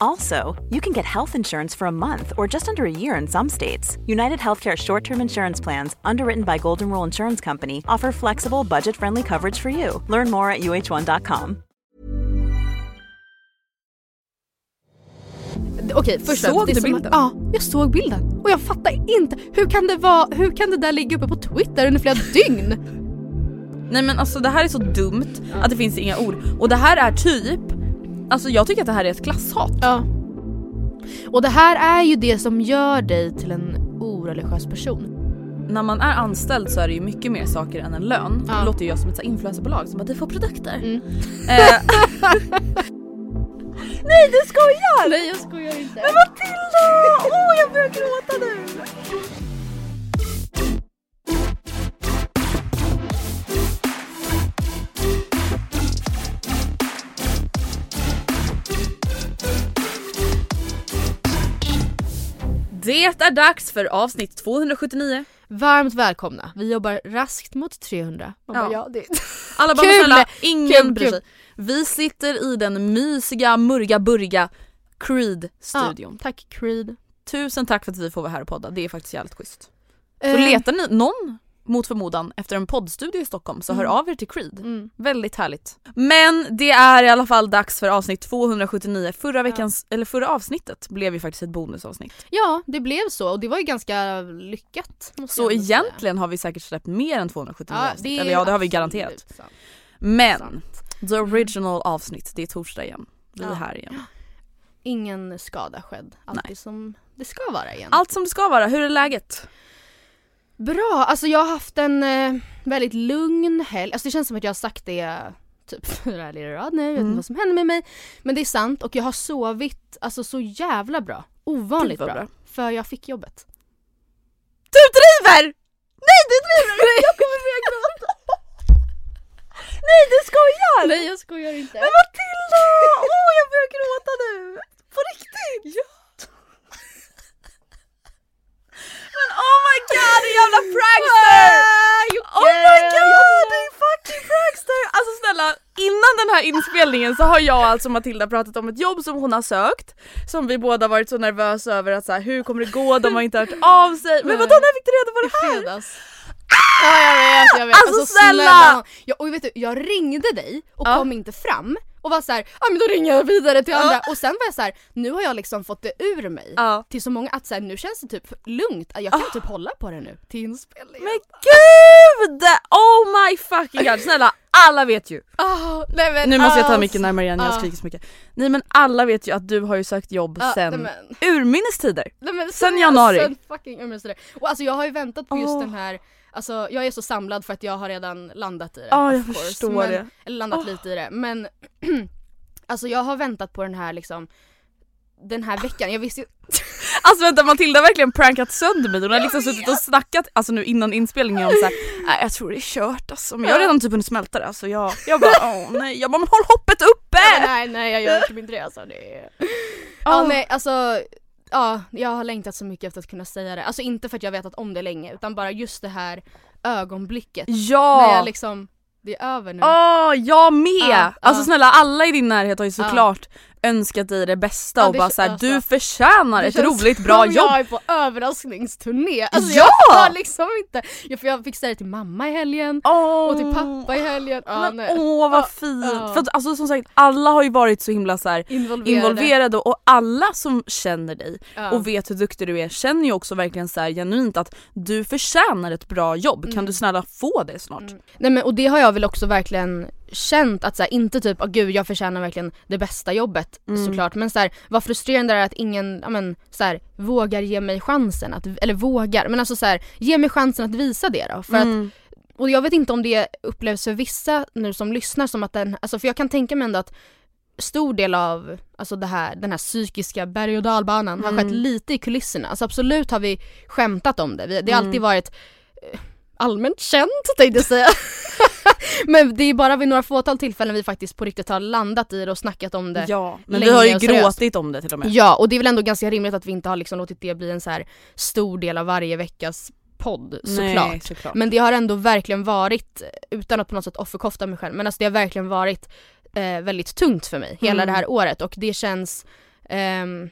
Also, you can get health insurance for a month or just under a year in some states. United Healthcare short term insurance plans, underwritten by Golden Rule Insurance Company, offer flexible, budget friendly coverage for you. Learn more at uh1.com. Okej, först Såg du bilden? Att, ja, jag såg bilden. Och jag fattar inte. Hur kan det vara, hur kan det där ligga uppe på Twitter under flera dygn? Nej men alltså det här är så dumt att det finns inga ord. Och det här är typ, alltså jag tycker att det här är ett klasshat. Ja. Och det här är ju det som gör dig till en oreligiös person. När man är anställd så är det ju mycket mer saker än en lön. Ja. Det låter ju jag som ett så influencerbolag som bara du får produkter. Mm. Eh, Nej du skojar! Nej jag skojar inte. Men Matilda! Åh jag börjar gråta nu! Det är dags för avsnitt 279. Varmt välkomna. Vi jobbar raskt mot 300. Man Ja. bara, ja, det... Alla bara Kul! snälla, ingen Kul, bryr sig. Vi sitter i den mysiga, murga, burga Creed-studion. Ja, tack Creed. Tusen tack för att vi får vara här och podda, det är faktiskt jävligt schysst. Så Eh, letar ni någon mot förmodan efter en poddstudio i Stockholm så hör Mm. av er till Creed. Mm. Väldigt härligt. Men det är i alla fall dags för avsnitt 279. Förra, veckans, eller förra avsnittet blev ju faktiskt ett bonusavsnitt. Ja, det blev så och det var ju ganska lyckat. Så ändå säga. egentligen har vi säkert släppt mer än 279 Ja, avsnitt. är Eller ja, det har vi garanterat. sant. Men Sant. the original avsnitt, det är torsdag igen. Vi är Ja. här igen. Ingen skada skedd. Nej. som det ska vara igen. Allt som det ska vara, hur är läget? Bra, alltså jag har haft en eh, väldigt lugn helg. Alltså det känns som att jag har sagt det typ fyra helger i rad nu, jag vet Mm. inte vad som händer med mig. Men det är sant och jag har sovit alltså så jävla bra. Ovanligt Gud, vad bra. bra. För jag fick jobbet. Du driver! Nej du driver! Jag kommer börja gråta. Nej du skojar! Nej jag skojar inte. Men Matilda! Åh jag börjar gråta nu! På riktigt? Ja! Men oh my god din jävla prankster! Oh my god din fucking prankster! Alltså snälla, innan den här inspelningen så har jag alltså Matilda pratat om ett jobb som hon har sökt Som vi båda varit så nervösa över att så här, hur kommer det gå, de har inte hört av sig Men vadå när fick du reda på det I här? fredags. Ja jag vet, jag vet. Alltså, snälla! Ja, och vet du, jag ringde dig och Ja. kom inte fram och var så här, ja men då ringer jag vidare till andra. Och sen var jag så här, nu har jag liksom fått det ur mig till så många att så här, nu känns det typ lugnt, jag kan typ hålla på det nu till inspelningen. Men gud! Oh my fucking god, snälla alla vet ju. Ah, nej, men, Nu måste jag ta alltså, mycket närmare igen, jag ah. skriker så mycket. Nej men alla vet ju att du har ju sökt jobb Ja, sen nej, urminnes tider. Nej, men Sen seriöst, januari. Sen fucking urminnes tider. Och alltså jag har ju väntat på just den här, alltså jag är så samlad för att jag har redan landat i det. Ja, jag of course, förstår men, det. Eller landat Åh. lite i det men Alltså jag har väntat på den här liksom den här veckan, jag visste ju Alltså vänta Matilda har verkligen prankat sönder mig, hon har liksom suttit och snackat alltså nu innan inspelningen om såhär Nej jag tror det är kört alltså men jag har redan typ hunnit smälta det alltså jag, jag bara åh nej, jag bara men håll hoppet uppe! nej, nej nej jag gör inte det alltså. Det är... Ja nej alltså Ja, jag har längtat så mycket efter att kunna säga det. Alltså inte för att jag vetat om det länge utan bara just det här ögonblicket. När Ja! jag liksom, det är över nu. Åh, jag med! Ja, alltså ja. snälla alla i din närhet har ju såklart önskat dig det bästa Ja, och bara såhär alltså, du förtjänar Det ett roligt bra jobb. jag är på överraskningsturné. Alltså Ja! jag har liksom inte, ja, för jag fick säga det till mamma i helgen Åh. och till pappa i helgen. Ja, Men åh vad Ja, fint! ja. För att, alltså som sagt alla har ju varit så himla så här, Involverade. involverade och alla som känner dig Ja. och vet hur duktig du är känner ju också verkligen så här genuint att du förtjänar ett bra jobb. Kan Mm. du snälla få det snart? Mm. Nej men och det har jag väl också verkligen känt att så här, inte typ, åh gud jag förtjänar verkligen det bästa jobbet Mm. såklart men så här, vad frustrerande det är att ingen, ja men så här, vågar ge mig chansen att, eller vågar, men alltså så här, ge mig chansen att visa det då. För att, Mm. och jag vet inte om det upplevs för vissa nu som lyssnar som att den, alltså för jag kan tänka mig ändå att stor del av alltså det här, den här psykiska berg och dalbanan har Mm. skett lite i kulisserna. Alltså absolut har vi skämtat om det. Vi, det har Mm. alltid varit eh, allmänt känt tänkte jag säga. Men det är bara vid några fåtal tillfällen vi faktiskt på riktigt har landat i det och snackat om det. Ja, men vi har ju gråtit om det till och med. Ja, och det är väl ändå ganska rimligt att vi inte har liksom låtit det bli en så här stor del av varje veckas podd såklart. Nej, såklart. Men det har ändå verkligen varit, utan att på något sätt offerkofta mig själv, men alltså det har verkligen varit eh, väldigt tungt för mig hela Mm. det här året och det känns ehm,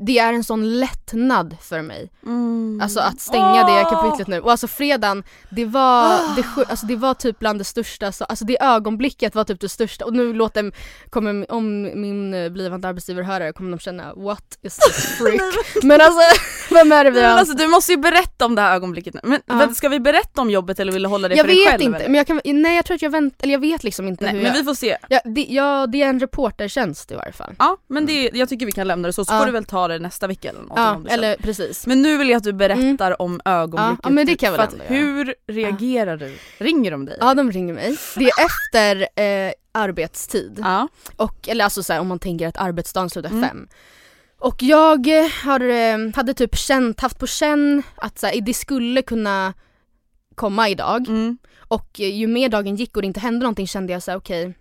det är en sån lättnad för mig. Mm. Alltså att stänga det Åh! kapitlet nu. Och alltså fredagen, det var, det, sju- alltså det var typ bland det största, så, alltså det ögonblicket var typ det största och nu låter, kommer, om min eh, blivande arbetsgivare hör det kommer de känna what is this freak? Men alltså, vem är det vi har? alltså, du måste ju berätta om det här ögonblicket nu. Men vänta, ska vi berätta om jobbet eller vill du hålla det Jag för dig vet själv? inte, eller? men jag kan, nej jag tror att jag vänt, eller jag vet liksom inte Nej, hur men jag... vi får se. Ja det, ja, det är en reportertjänst i varje fall. Ja men det, jag tycker vi kan lämna det så, så Ja. får du väl ta det nästa vecka eller något Ja, eller precis. Men nu vill jag att du berättar om ögonblicket. Ja, ja, men det kan jag för att. Hur reagerar du? Ringer de dig? Ja de ringer mig. Det är efter eh, arbetstid. Ja. Och, eller alltså så här, om man tänker att arbetsdagen slutar Mm. fem. Och jag eh, har, eh, hade typ känt, haft på känn att så här, det skulle kunna komma idag. Mm. Och ju mer dagen gick och det inte hände någonting kände jag så här: okej.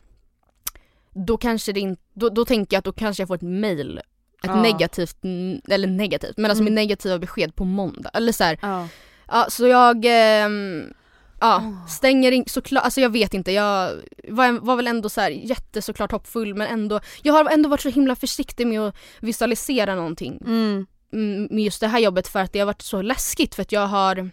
då kanske det inte, då, då tänker jag att då kanske jag får ett mail. Ett Ja. negativt, mm, eller negativt, men alltså Mm. med negativa besked på måndag. Eller så här, Ja. Ja, så jag ehm, ja, stänger in, såklart, alltså jag vet inte, jag var, var väl ändå så här jättesåklart hoppfull men ändå, jag har ändå varit så himla försiktig med att visualisera någonting Mm. mm, med just det här jobbet för att det har varit så läskigt för att jag har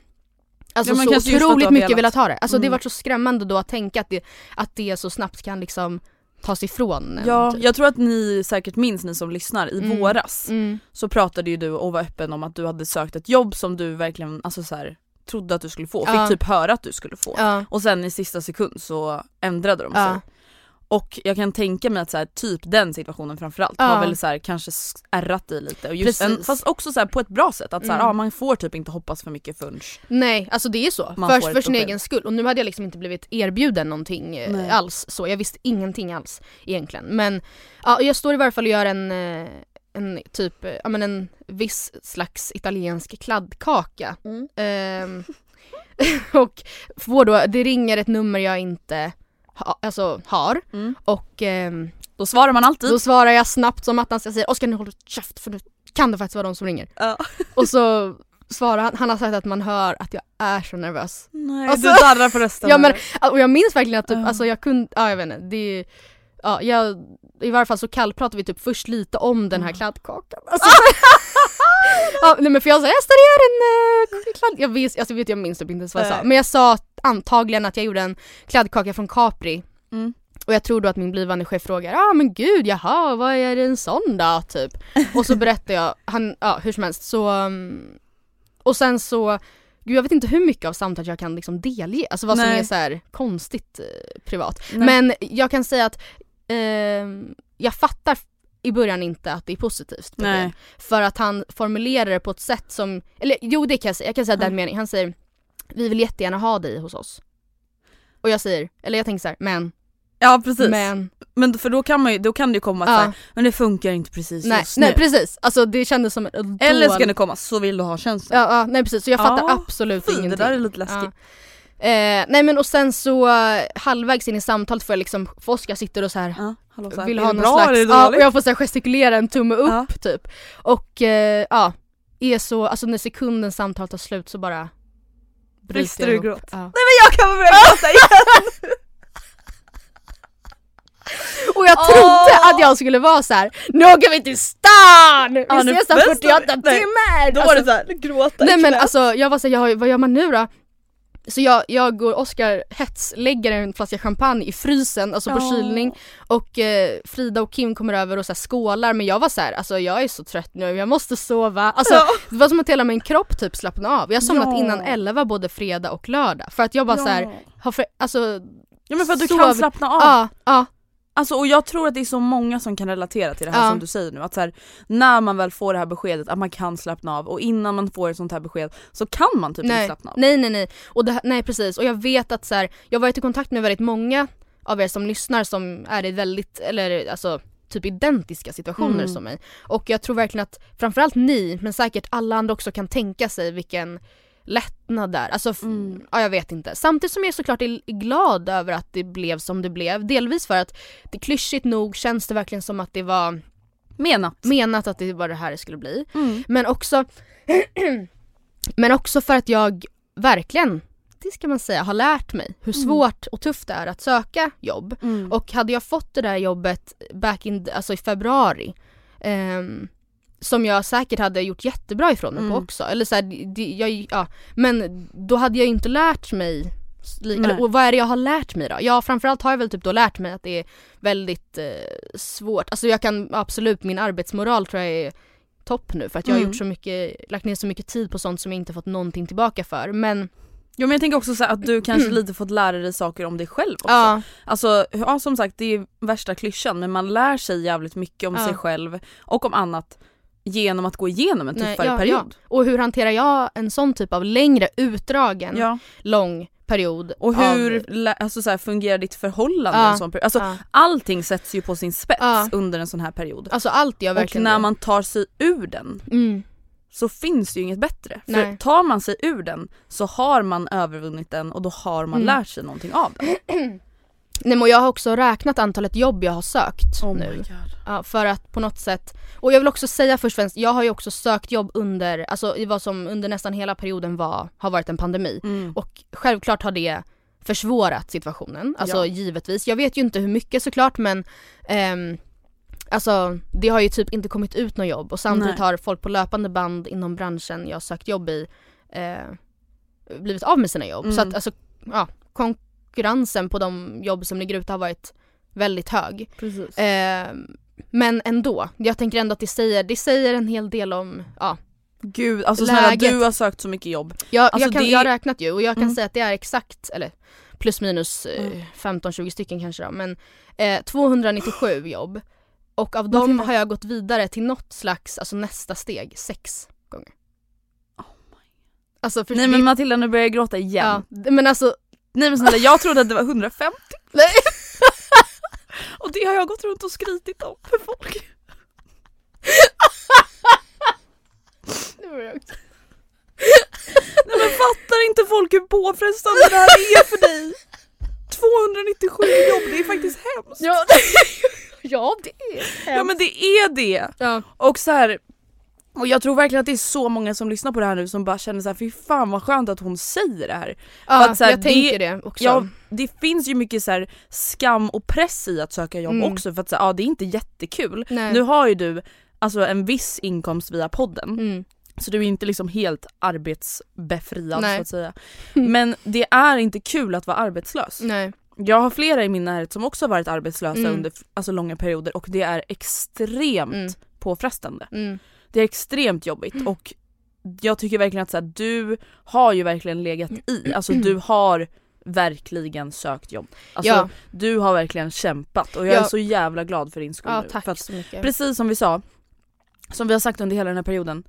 Alltså Ja, så otroligt mycket velat. velat ha det. Alltså det har Mm. varit så skrämmande då att tänka att det, att det så snabbt kan liksom tas ifrån Ja, typ. jag tror att ni säkert minns ni som lyssnar, i Mm. våras Mm. så pratade ju du och var öppen om att du hade sökt ett jobb som du verkligen alltså så här, trodde att du skulle få, fick Ja. typ höra att du skulle få. Ja, Och sen i sista sekund så ändrade de Ja. Och jag kan tänka mig att så här, typ den situationen framförallt Ja. har väl så här, kanske ärrat dig lite. Och just en, fast också så här, på ett bra sätt, att så här, Mm. ja, man får typ inte hoppas för mycket förrän. Nej, alltså det är så. Man För, får ett för sin egen skull. Och nu hade jag liksom inte blivit erbjuden någonting eh, Nej. alls så. Jag visste ingenting alls egentligen. Men ja, jag står i varje fall och gör en, eh, en typ, eh, ja men en viss slags italiensk kladdkaka. Mm. Ehm, och får då, det ringer ett nummer jag inte ha, alltså, har. Mm. Och ehm, Då svarar man alltid. då svarar jag snabbt som attans, jag säger Oskar nu håller du käft för nu kan det faktiskt vara de som ringer. Ja. Och så svarar han, han har sagt att man hör att jag är så nervös. Nej, Alltså- du darrar på rösten. Ja men, eller? och jag minns verkligen att typ, Ja. alltså jag kunde, ja jag vet inte, det Ja, jag, i varje fall så kallpratade vi typ först lite om den här kladdkakan. Alltså, ja, nej men för jag sa jag står en uh, kladd... Jag, vis, alltså, vet, jag minns typ inte ens vad jag sa. Men jag sa antagligen att jag gjorde en kladdkaka från Capri. Mm. Och jag tror då att min blivande chef frågar ja ah, men gud jaha vad är en sån då typ. Och så berättar jag, han, ja hur som helst så um, Och sen så Gud jag vet inte hur mycket av samtalet jag kan liksom delge, alltså vad som Nej. är så här konstigt eh, privat. Nej. Men jag kan säga att ehm, jag fattar i början inte att det är positivt. Nej. För att han formulerar det på ett sätt som, eller jo det kan jag säga, jag kan säga Ja. den meningen. Han säger vi vill jättegärna ha dig hos oss. Och jag säger, eller jag tänker så här, men, Ja precis. Men, men, för då kan, man ju, då kan det ju komma ja, så här, men det funkar inte precis nej, just nej nu. precis. Alltså det kändes som en Eller ska det komma, så vill du ha tjänsten. Ja, ja nej precis, så jag fattar Ja, absolut Fy, ingenting. det där är lite läskigt. Ja. Eh, nej men och sen så eh, halvvägs in i samtalet får jag liksom, för Oskar sitter och så här Ja, hallå, här, vill ha någon bra slags, ja, och jag får så här gestikulera en tumme upp Ja. typ. Och eh, ja, är så, alltså när sekunden samtalet tar slut så bara Brister jag du gråt? Ja. Jag kan börja gråta igen! Och jag trodde Åh. att jag skulle vara så här. nu åker vi till stan! Vi Ja, ses om festar 48 vi. Nej, timmar! Då Alltså, var det såhär, gråta Nej men alltså jag var såhär, jag, vad gör man nu då? Så jag, jag och Oskar hetslägger en flaska champagne i frysen, alltså på Ja. kylning och eh, Frida och Kim kommer över och så här skålar men jag var så här, alltså jag är så trött nu, jag måste sova. Alltså Ja. det var som att hela min kropp typ slappnade av. Jag somnat Ja. innan 11 både fredag och lördag för att jag bara Ja. så här, har för, alltså Ja men för att du kan slappna av. ja, ja, Alltså och jag tror att det är så många som kan relatera till det här Ja. som du säger nu. Att så här, när man väl får det här beskedet att man kan slappna av och innan man får ett sånt här besked så kan man typ inte nej, slappna av. nej nej nej. Och det, nej precis och jag vet att så här, jag har varit i kontakt med väldigt många av er som lyssnar som är i väldigt, eller alltså typ identiska situationer Mm. som mig. Och jag tror verkligen att framförallt ni, men säkert alla andra också kan tänka sig vilken lättnad där. Alltså, Mm. ja jag vet inte. Samtidigt som jag såklart är glad över att det blev som det blev. Delvis för att det klyschigt nog känns det verkligen som att det var Menat. menat att det var det här det skulle bli. Mm. Men också, men också för att jag verkligen, det ska man säga, har lärt mig hur Mm. svårt och tufft det är att söka jobb. Mm. Och hade jag fått det där jobbet back in, alltså i februari ehm, som jag säkert hade gjort jättebra ifrån mig på Mm. också. Eller så här, det, jag, ja, men då hade jag inte lärt mig eller, och vad är det jag har lärt mig då? Ja framförallt har jag väl typ då lärt mig att det är väldigt eh, svårt. Alltså jag kan absolut, min arbetsmoral tror jag är topp nu för att jag har Mm. gjort så mycket, lagt ner så mycket tid på sånt som jag inte fått någonting tillbaka för. Men Jo men jag tänker också så att du kanske lite fått lära dig saker om dig själv också. ja, Alltså ja, som sagt det är värsta klyschan men man lär sig jävligt mycket om Ja. sig själv och om annat genom att gå igenom en Nej, tuffare ja, period. och hur hanterar jag en sån typ av längre utdragen Ja. lång period Och hur av, alltså, så här, fungerar ditt förhållande Ja. en sån period? Alltså, ja. Allting sätts ju på sin spets Ja. under en sån här period. Alltså allt jag Och verkligen när man tar sig ur den mm, så finns det ju inget bättre. För Nej. tar man sig ur den så har man övervunnit den och då har man Mm. lärt sig någonting av den. Nej men jag har också räknat antalet jobb jag har sökt Oh nu. Ja, för att på något sätt, och jag vill också säga först och främst, jag har ju också sökt jobb under, alltså i vad som under nästan hela perioden var, har varit en pandemi. Mm. Och självklart har det försvårat situationen, alltså Ja. givetvis. Jag vet ju inte hur mycket såklart men ehm, Alltså det har ju typ inte kommit ut något jobb och samtidigt Nej. har folk på löpande band inom branschen jag sökt jobb i eh, blivit av med sina jobb. Så Mm. att alltså, ja, konkurrensen på de jobb som ligger ute har varit väldigt hög. Eh, men ändå, jag tänker ändå att det säger, det säger en hel del om, ja. Gud, alltså snälla Läget. du har sökt så mycket jobb. Jag, Alltså jag, kan, det- jag har räknat ju och jag kan Mm. säga att det är exakt, eller plus minus eh, Mm. 15-20 stycken kanske då, men eh, 297 jobb. Och av dem har jag gått vidare till något slags, alltså nästa steg, sex gånger. Oh Alltså Nej men Matilda nu börjar jag gråta igen. ja, men alltså, Nej men snälla jag trodde att det var 150 nej. och det har jag gått runt och skrytit om för folk. Det var jag också. Nej men fattar inte folk hur påfrestande det här är för dig? 297 jobb, det är faktiskt hemskt. Ja, ja det är Ja men det är det! ja. Och så här, och jag tror verkligen att det är så många som lyssnar på det här nu som bara känner så här, fy fan vad skönt att hon säger det här. ja att så här, jag det- tänker det också. Ja, det finns ju mycket så här skam och press i att söka jobb Mm. också för att så här, ja, det är inte jättekul. Nej. Nu har ju du alltså en viss inkomst via podden Mm. så du är inte liksom helt arbetsbefriad Nej. så att säga. Men det är inte kul att vara arbetslös. Nej. Jag har flera i min närhet som också har varit arbetslösa Mm. under alltså, långa perioder och det är extremt Mm. påfrestande. Mm. Det är extremt jobbigt och jag tycker verkligen att så här, du har ju verkligen legat i, alltså du har verkligen sökt jobb. Alltså Ja. du har verkligen kämpat och jag Ja. är så jävla glad för din skull Ja nu. tack att, så mycket. precis som vi sa, som vi har sagt under hela den här perioden,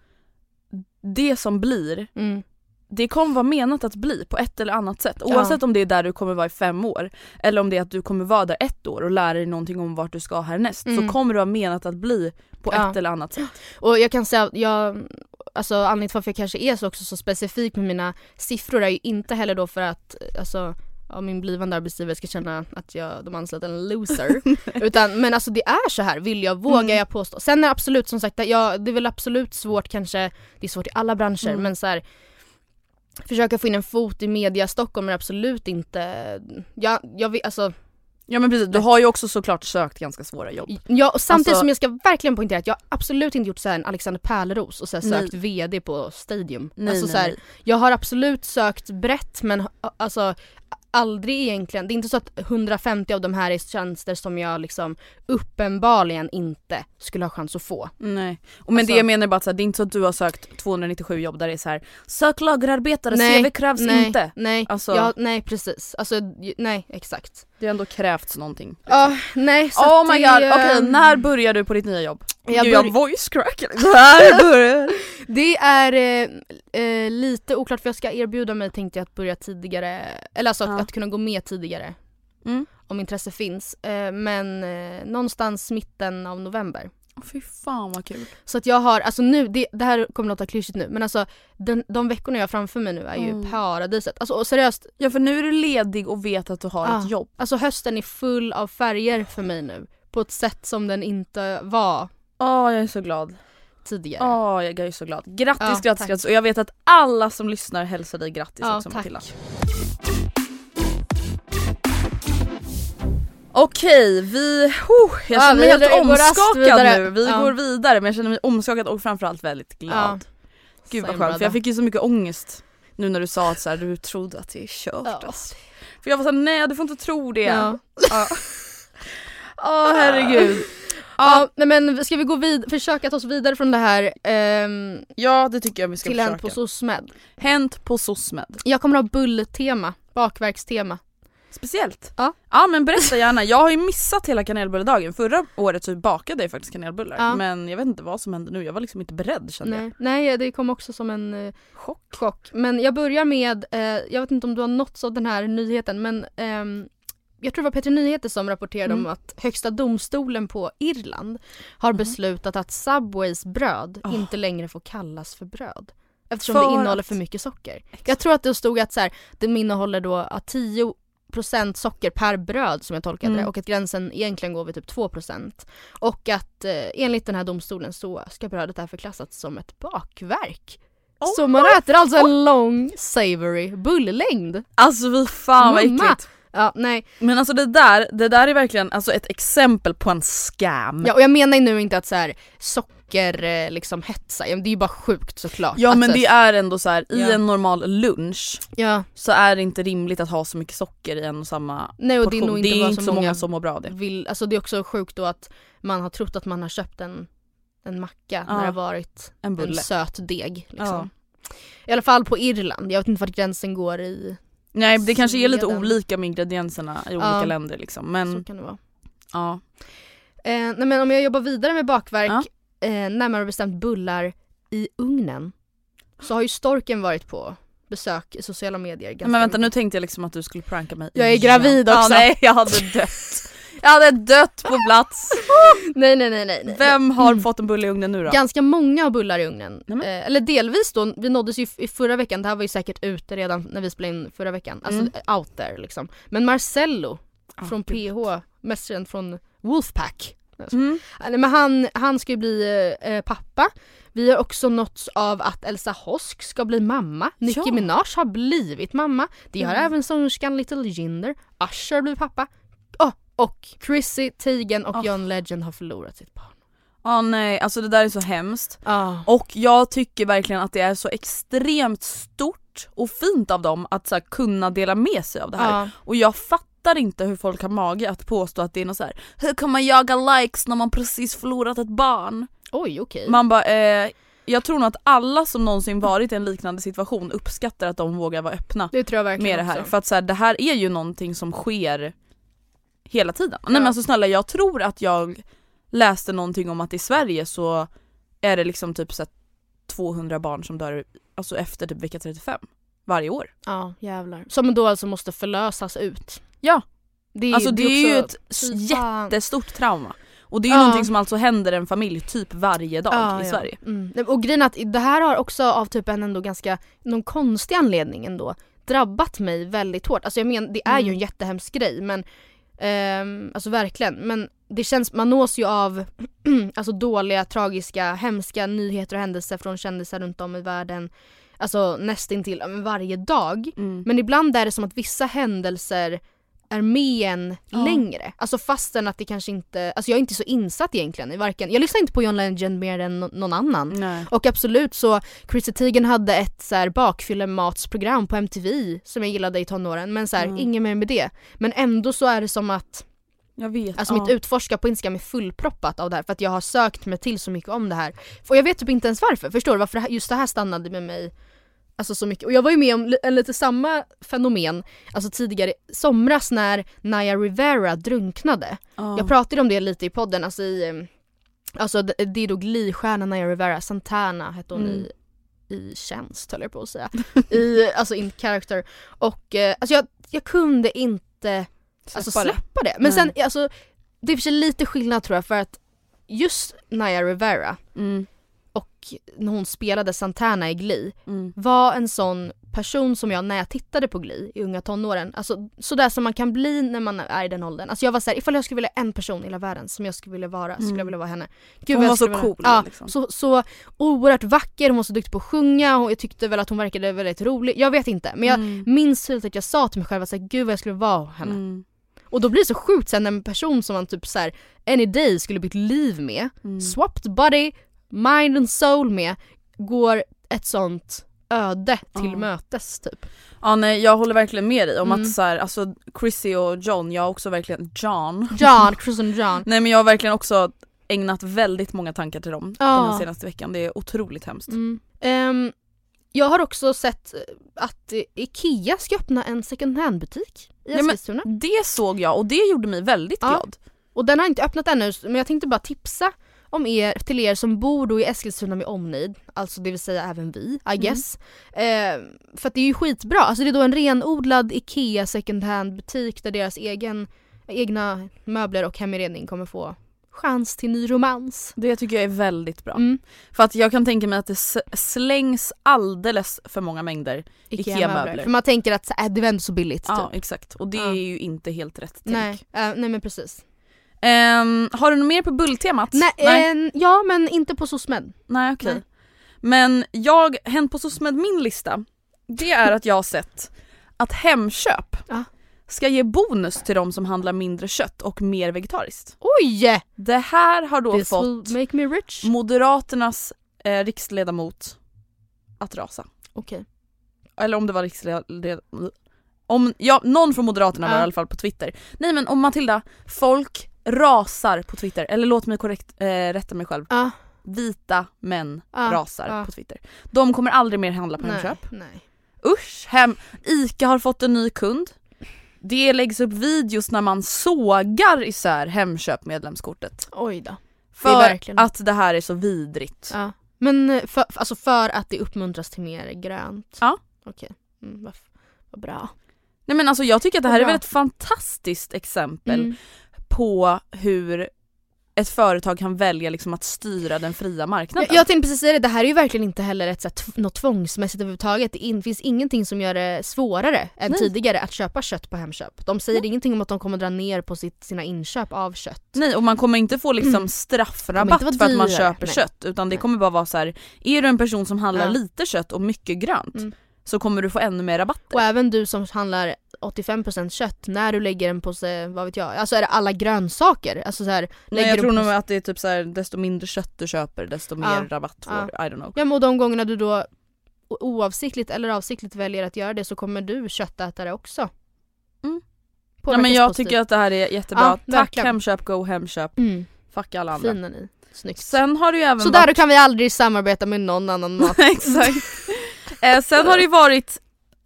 det som blir, Mm. Det kommer vara menat att bli på ett eller annat sätt. Oavsett om det är där du kommer vara i fem år eller om det är att du kommer vara där ett år och lära dig någonting om vart du ska härnäst Mm. så kommer det vara menat att bli på Ja. ett eller annat sätt. Och jag kan säga att jag, alltså anledningen till varför jag kanske är så också så specifik med mina siffror är ju inte heller då för att alltså ja, min blivande arbetsgivare ska känna att jag, de anställt en loser. Utan, men alltså det är så här, vill jag, vågar Mm. jag påstå. Sen är det absolut som sagt, ja, det är väl absolut svårt kanske, det är svårt i alla branscher Mm. men så här, Försöka få in en fot i media Stockholm är absolut inte, jag, jag vill, alltså Ja men precis, du har ju också såklart sökt ganska svåra jobb. Ja och samtidigt Alltså- som jag ska verkligen poängtera att jag absolut inte gjort så här en Alexander Pärleros och så Nej. sökt VD på Stadium. Nej, alltså, nej, så här. Jag har absolut sökt brett men alltså aldrig egentligen, det är inte så att 150 av de här är tjänster som jag liksom uppenbarligen inte skulle ha chans att få. Nej. Och men Alltså- det jag menar är bara att det är inte så att du har sökt 297 jobb där det är så här: sök lagerarbetare, Nej, CV krävs nej, inte. Nej, Alltså- ja, nej precis. Alltså nej exakt. Det har ändå krävts någonting. Ja, nej så Oh my god, okej ehm, när börjar du på ditt nya jobb? Jag Jag, voice crack. Det är eh, eh, lite oklart för jag ska erbjuda mig tänkte jag att börja tidigare, eller alltså att, Ja. att kunna gå med tidigare. Mm. Om intresse finns. Eh, men eh, någonstans mitten av november. Fy fan vad kul. Så att jag har, alltså nu, det, det här kommer låta klyschigt nu men alltså den, de veckorna jag har framför mig nu är ju Mm. paradiset. Alltså och seriöst, Ja för nu är du ledig och vet att du har Ah. ett jobb. alltså hösten är full av färger för mig nu. På ett sätt som den inte var Åh jag är så glad. tidigare. Åh jag är så glad. Grattis Ja, grattis tack. grattis och jag vet att alla som lyssnar hälsar dig grattis Ja, också tack. Matilda. Okej, vi... Oh, jag Ja, känner mig vi helt omskakad nu. Vi Ja. går vidare men jag känner mig omskakad och framförallt väldigt glad. Gud vad skönt för jag fick ju så mycket ångest nu när du sa att så här, du trodde att det är kört Ja. alltså. För jag var såhär nej du får inte tro det. Ja. Ja. Åh herregud. Ja, nej men ska vi gå vid, försöka ta oss vidare från det här ehm, Ja det tycker jag vi ska till försöka. Hänt på SOSMED. Hänt på SOSMED. Jag kommer ha bulltema, bakverkstema. Speciellt. Ja. ja men berätta gärna, jag har ju missat hela kanelbulledagen. Förra året så bakade jag faktiskt kanelbullar Ja. men jag vet inte vad som hände nu, jag var liksom inte beredd kände Nej, nej det kom också som en eh, jag. Chock. chock. Men jag börjar med, eh, jag vet inte om du har nåtts av den här nyheten men ehm, jag tror det var Peter Nyheter som rapporterade Mm. om att Högsta domstolen på Irland har Mhm. beslutat att Subways bröd Oh. inte längre får kallas för bröd. Eftersom För det innehåller att- för mycket socker. Jag tror att det stod att så här, den innehåller då att 10% socker per bröd som jag tolkade Mm. det och att gränsen egentligen går vid typ 2% och att eh, enligt den här domstolen så ska brödet därför klassas som ett bakverk. Oh så man äter alltså en lång savory bullängd. Alltså fy fan vad äckligt. Ja, nej. Men alltså det där, det där är verkligen alltså ett exempel på en scam. Ja, och jag menar ju nu inte att så här socker eh, liksom hetsa, det är ju bara sjukt såklart. Ja Att men det är ändå så här, i Ja. en normal lunch Ja, så är det inte rimligt att ha så mycket socker i en och samma nej och det är portion. nog inte det är inte så många som mår bra av det. vill, alltså det är också sjukt då att man har trott att man har köpt en, en macka Ja. när det har varit En en söt deg. Liksom. I alla fall på Irland, jag vet inte vart gränsen går i, Nej det kanske är lite olika med ingredienserna i olika Ja. länder liksom så men kan det vara. ja. Eh, nej men om jag jobbar vidare med bakverk, eh, närmare bestämt bullar i ugnen, så har ju storken varit på besök i sociala medier ganska Men vänta nu mycket. tänkte jag liksom att du skulle pranka mig Jag är gravid också. Ja, nej jag hade dött. Jag hade dött på plats. Nej nej nej nej. nej. Vem har Mm. fått en bulle i ugnen nu då? Ganska många har bullar i ugnen. Eh, eller delvis då, vi nåddes ju i förra veckan, det här var ju säkert ute redan när vi spelade in förra veckan. Alltså Mm. out there liksom. Men Marcello Ah, från gud. PH, mest känd från Wolfpack. Mm. Eh, Men han, han ska ju bli eh, pappa. Vi har också nåtts av att Elsa Hosk ska bli mamma. Nicki Ja. Minaj har blivit mamma. Det har Mm. även sångerskan Little Jinder. Usher blir pappa. Och Chrissy Teigen och Oh. John Legend har förlorat sitt barn. Ja nej alltså det där är så hemskt. Ah. Och jag tycker verkligen att det är så extremt stort och fint av dem att så här, kunna dela med sig av det här. Ja. Och jag fattar inte hur folk har mage att påstå att det är något så här. hur kan man jaga likes när man precis förlorat ett barn? Oj okej. Man bara, eh, jag tror nog att alla som någonsin varit i en liknande situation uppskattar att de vågar vara öppna Det tror jag verkligen med det här. också. För att så här, det här är ju någonting som sker hela tiden. Nej Ja. men alltså snälla jag tror att jag läste någonting om att i Sverige så är det liksom typ så här 200 barn som dör alltså efter typ vecka 35 varje år. Ja jävlar. Som då alltså måste förlösas ut. Ja. Det Alltså det är ju ett jättestort trauma. Och det är ju Ja. någonting som alltså händer en familj typ varje dag Ja, i ja. Sverige. Mm. Nej, Och grejen är att det här har också av typ en ändå ganska, någon konstig anledning ändå, drabbat mig väldigt hårt. Alltså jag menar det är ju Mm. en jättehemsk grej men ehm, Alltså verkligen, men det känns, man nås ju av alltså dåliga, tragiska, hemska nyheter och händelser från kändisar runt om i världen Alltså nästintill varje dag. Mm. Men ibland är det som att vissa händelser är med en Ja. längre. Alltså fastän att det kanske inte, alltså jag är inte så insatt egentligen i varken, jag lyssnar inte på John Legend mer än nå- någon annan. Nej. Och absolut så, Chrissy Teigen hade ett så här bakfyllematsprogram på MTV som jag gillade i tonåren men så här, Mm. inget mer med det. Men ändå så är det som att Jag vet. Alltså ja. mitt utforska på Instagram är fullproppat av det här för att jag har sökt mig till så mycket om det här. Och jag vet typ inte ens varför, förstår du? Varför just det här stannade med mig Alltså så mycket. Och jag var ju med om en lite samma fenomen, alltså tidigare somras när Naya Rivera drunknade. Ja. Jag pratade om det lite i podden, alltså i eh, Alltså det är då Glee-stjärnan Naya Rivera, Santana hette hon Mm. i i tjänst höll jag på att säga. I, alltså in character. Och eh, alltså jag, jag kunde inte alltså Släppa det. släppa det. Men sen Nej. alltså, det är för sig lite skillnad tror jag för att just Naya Rivera Mm. Och när hon spelade Santana i Glee Mm. var en sån person som jag när jag tittade på Glee i unga tonåren, alltså sådär som man kan bli när man är i den åldern. Alltså jag var såhär, ifall jag skulle vilja en person i hela världen som jag skulle vilja vara, skulle Mm. jag vilja vara henne. Hon vad jag var så skulle cool, Ja, liksom. så, så oerhört vacker, hon var så duktig på att sjunga och jag tyckte väl att hon verkade väldigt rolig. Jag vet inte, men jag Mm. minns tydligt att jag sa till mig själv att gud vad jag skulle vara henne. Mm. Och då blir det så sjukt sen när en person som man typ såhär any day skulle bytt liv med, Mm. swapped body, mind and soul med, går ett sånt öde till Ja. mötes typ. Ja nej jag håller verkligen med dig om Mm. att så här, alltså Chrissy och John, jag har också verkligen, John. John, Chris and John. Nej men jag har verkligen också ägnat väldigt många tankar till dem Ja. den senaste veckan, det är otroligt hemskt. Mm. Ehm, jag har också sett att IKEA ska öppna en second hand butik i Ja, Eskilstuna. Det såg jag och det gjorde mig väldigt Ja. glad. Och den har inte öppnat ännu men jag tänkte bara tipsa om er, till er som bor då i Eskilstuna med omnejd, alltså det vill säga även vi, I guess. Eh, för det är ju skitbra, alltså det är då en renodlad IKEA second hand butik där deras egen, egna möbler och heminredning kommer få chans till ny romans. Det tycker jag är väldigt bra. Mm. För att jag kan tänka mig att det slängs alldeles för många mängder. IKEA-möbler. IKEA-möbler. För man tänker att äh, det var ändå så billigt Ja typ. exakt, och det Ja. är ju inte helt rätt Nej, tänk. eh, nej men precis. Ehm, har du något mer på bulltemat? Nej, Nej, en- ja men inte på SOSMED. Nej okej. nej. Men jag, Hänt på SOSMED, min lista, det är att jag har sett att Hemköp Ja. ska ge bonus till de som handlar mindre kött och mer vegetariskt. Oj! Det här har då This fått. Moderaternas eh, riksledamot att rasa. Okej. Eller om det var riksledamot... Om, ja, någon från Moderaterna var Ja. i alla fall på Twitter. Nej men om Matilda, folk rasar på Twitter. Eller låt mig korrekt eh, rätta mig själv. Ja. Vita män Ja, rasar ja. på Twitter. De kommer aldrig mer handla på nej, Hemköp. nej. Usch, hem. ICA har fått en ny kund. Det läggs upp videos när man sågar isär Hemköp medlemskortet. Oj då. För verkligen- att det här är så vidrigt. Ja. Men eh, för, alltså för att det uppmuntras till mer grönt? Ja. Okej, mm, vad, vad bra. Nej men alltså jag tycker att det här är väl ett fantastiskt exempel Mm. På hur ett företag kan välja liksom att styra den fria marknaden. Jag, jag tänkte precis säga det, det här är ju verkligen inte heller ett, så här, något tvångsmässigt överhuvudtaget. Det in, finns ingenting som gör det svårare än Nej. tidigare att köpa kött på Hemköp. De säger Nej. ingenting om att de kommer dra ner på sitt, sina inköp av kött. Nej och man kommer inte få liksom Mm. straffrabatt för att man köper Nej. kött utan det kommer bara vara så här: är du en person som handlar Ja. lite kött och mycket grönt Mm. så kommer du få ännu mer rabatter. Och även du som handlar 85% kött, när du lägger en påse, vad vet jag, alltså är det alla grönsaker? Alltså så här, Nej, jag tror nog att det är typ så här, desto mindre kött du köper desto mer Ja. rabatt får Ja. I don't know. Ja men och de gångerna du då oavsiktligt eller avsiktligt väljer att göra det så kommer du köttätare också. Mm. Ja, men jag positivt. tycker att det här är jättebra. Ja, Tack verkligen. Hemköp, go Hemköp. Mm, Fuck alla andra. fina ni. Snyggt. Sen har det ju även Så varit... där kan vi aldrig samarbeta med någon annan mat. Exakt. Eh, sen har det ju varit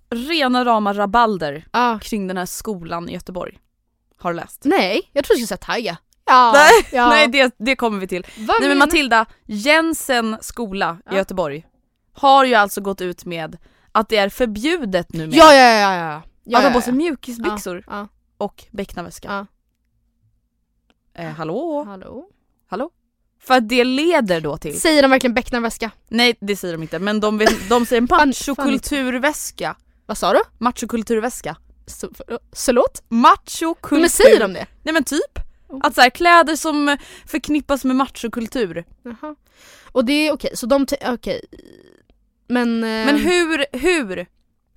rena rama rabalder ah. kring den här skolan i Göteborg. Har du läst? Nej, jag trodde du skulle säga Taja. Ja, Nej, ja. Nej det, det kommer vi till. Vad Nej men Matilda, Jensen skola i Ja. Göteborg har ju alltså gått ut med att det är förbjudet numera Ja ja ja ja. ja. ja att ha ja, på sig ja. mjukisbyxor Ja, och becknarväska. ja. Eh, hallå? Hallå? Hallå? För att det leder då till, Säger de verkligen becknarväska? nej det säger de inte, men de, de säger Fan- machokulturväska. Vad sa du? Machokulturväska. Så, förlåt? Machokultur. Men säger de det? Nej men typ. Oh. Att så här, kläder som förknippas med machokultur. Jaha. Och det är okej, så de, okej. Men... eh, Men hur, hur?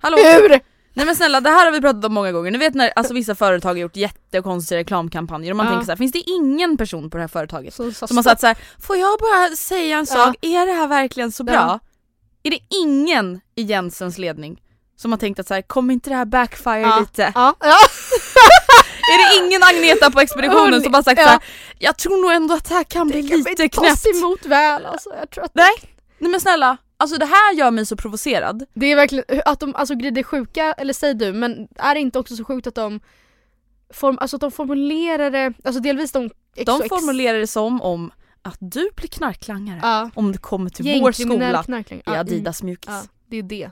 Hallå? Hur? Nej men snälla det här har vi pratat om många gånger. Ni vet när alltså, vissa företag har gjort jättekonstiga reklamkampanjer och man Ja. tänker så här, finns det ingen person på det här företaget Så, så, som har sagt så här, får jag bara säga en sak, är det här verkligen så bra? Ja. Är det ingen i Jensens ledning som har tänkt att så här, kommer inte det här backfire Ja. lite? Ja, ja. Är det ingen Agneta på expeditionen som har sagt Ja. så här, jag tror nog ändå att det här kan bli lite knäppt. tas emot väl alltså. Jag tror att Nej, nej men snälla, alltså det här gör mig så provocerad. det är verkligen, att de, alltså det är sjuka, eller säg du, men är det inte också så sjukt att de form, alltså de formulerar det, alltså delvis de ex- De formulerar det som om att du blir knarklangare Ja. om du kommer till vår skola knarkling. i Adidas mjukis. Ja, det är det.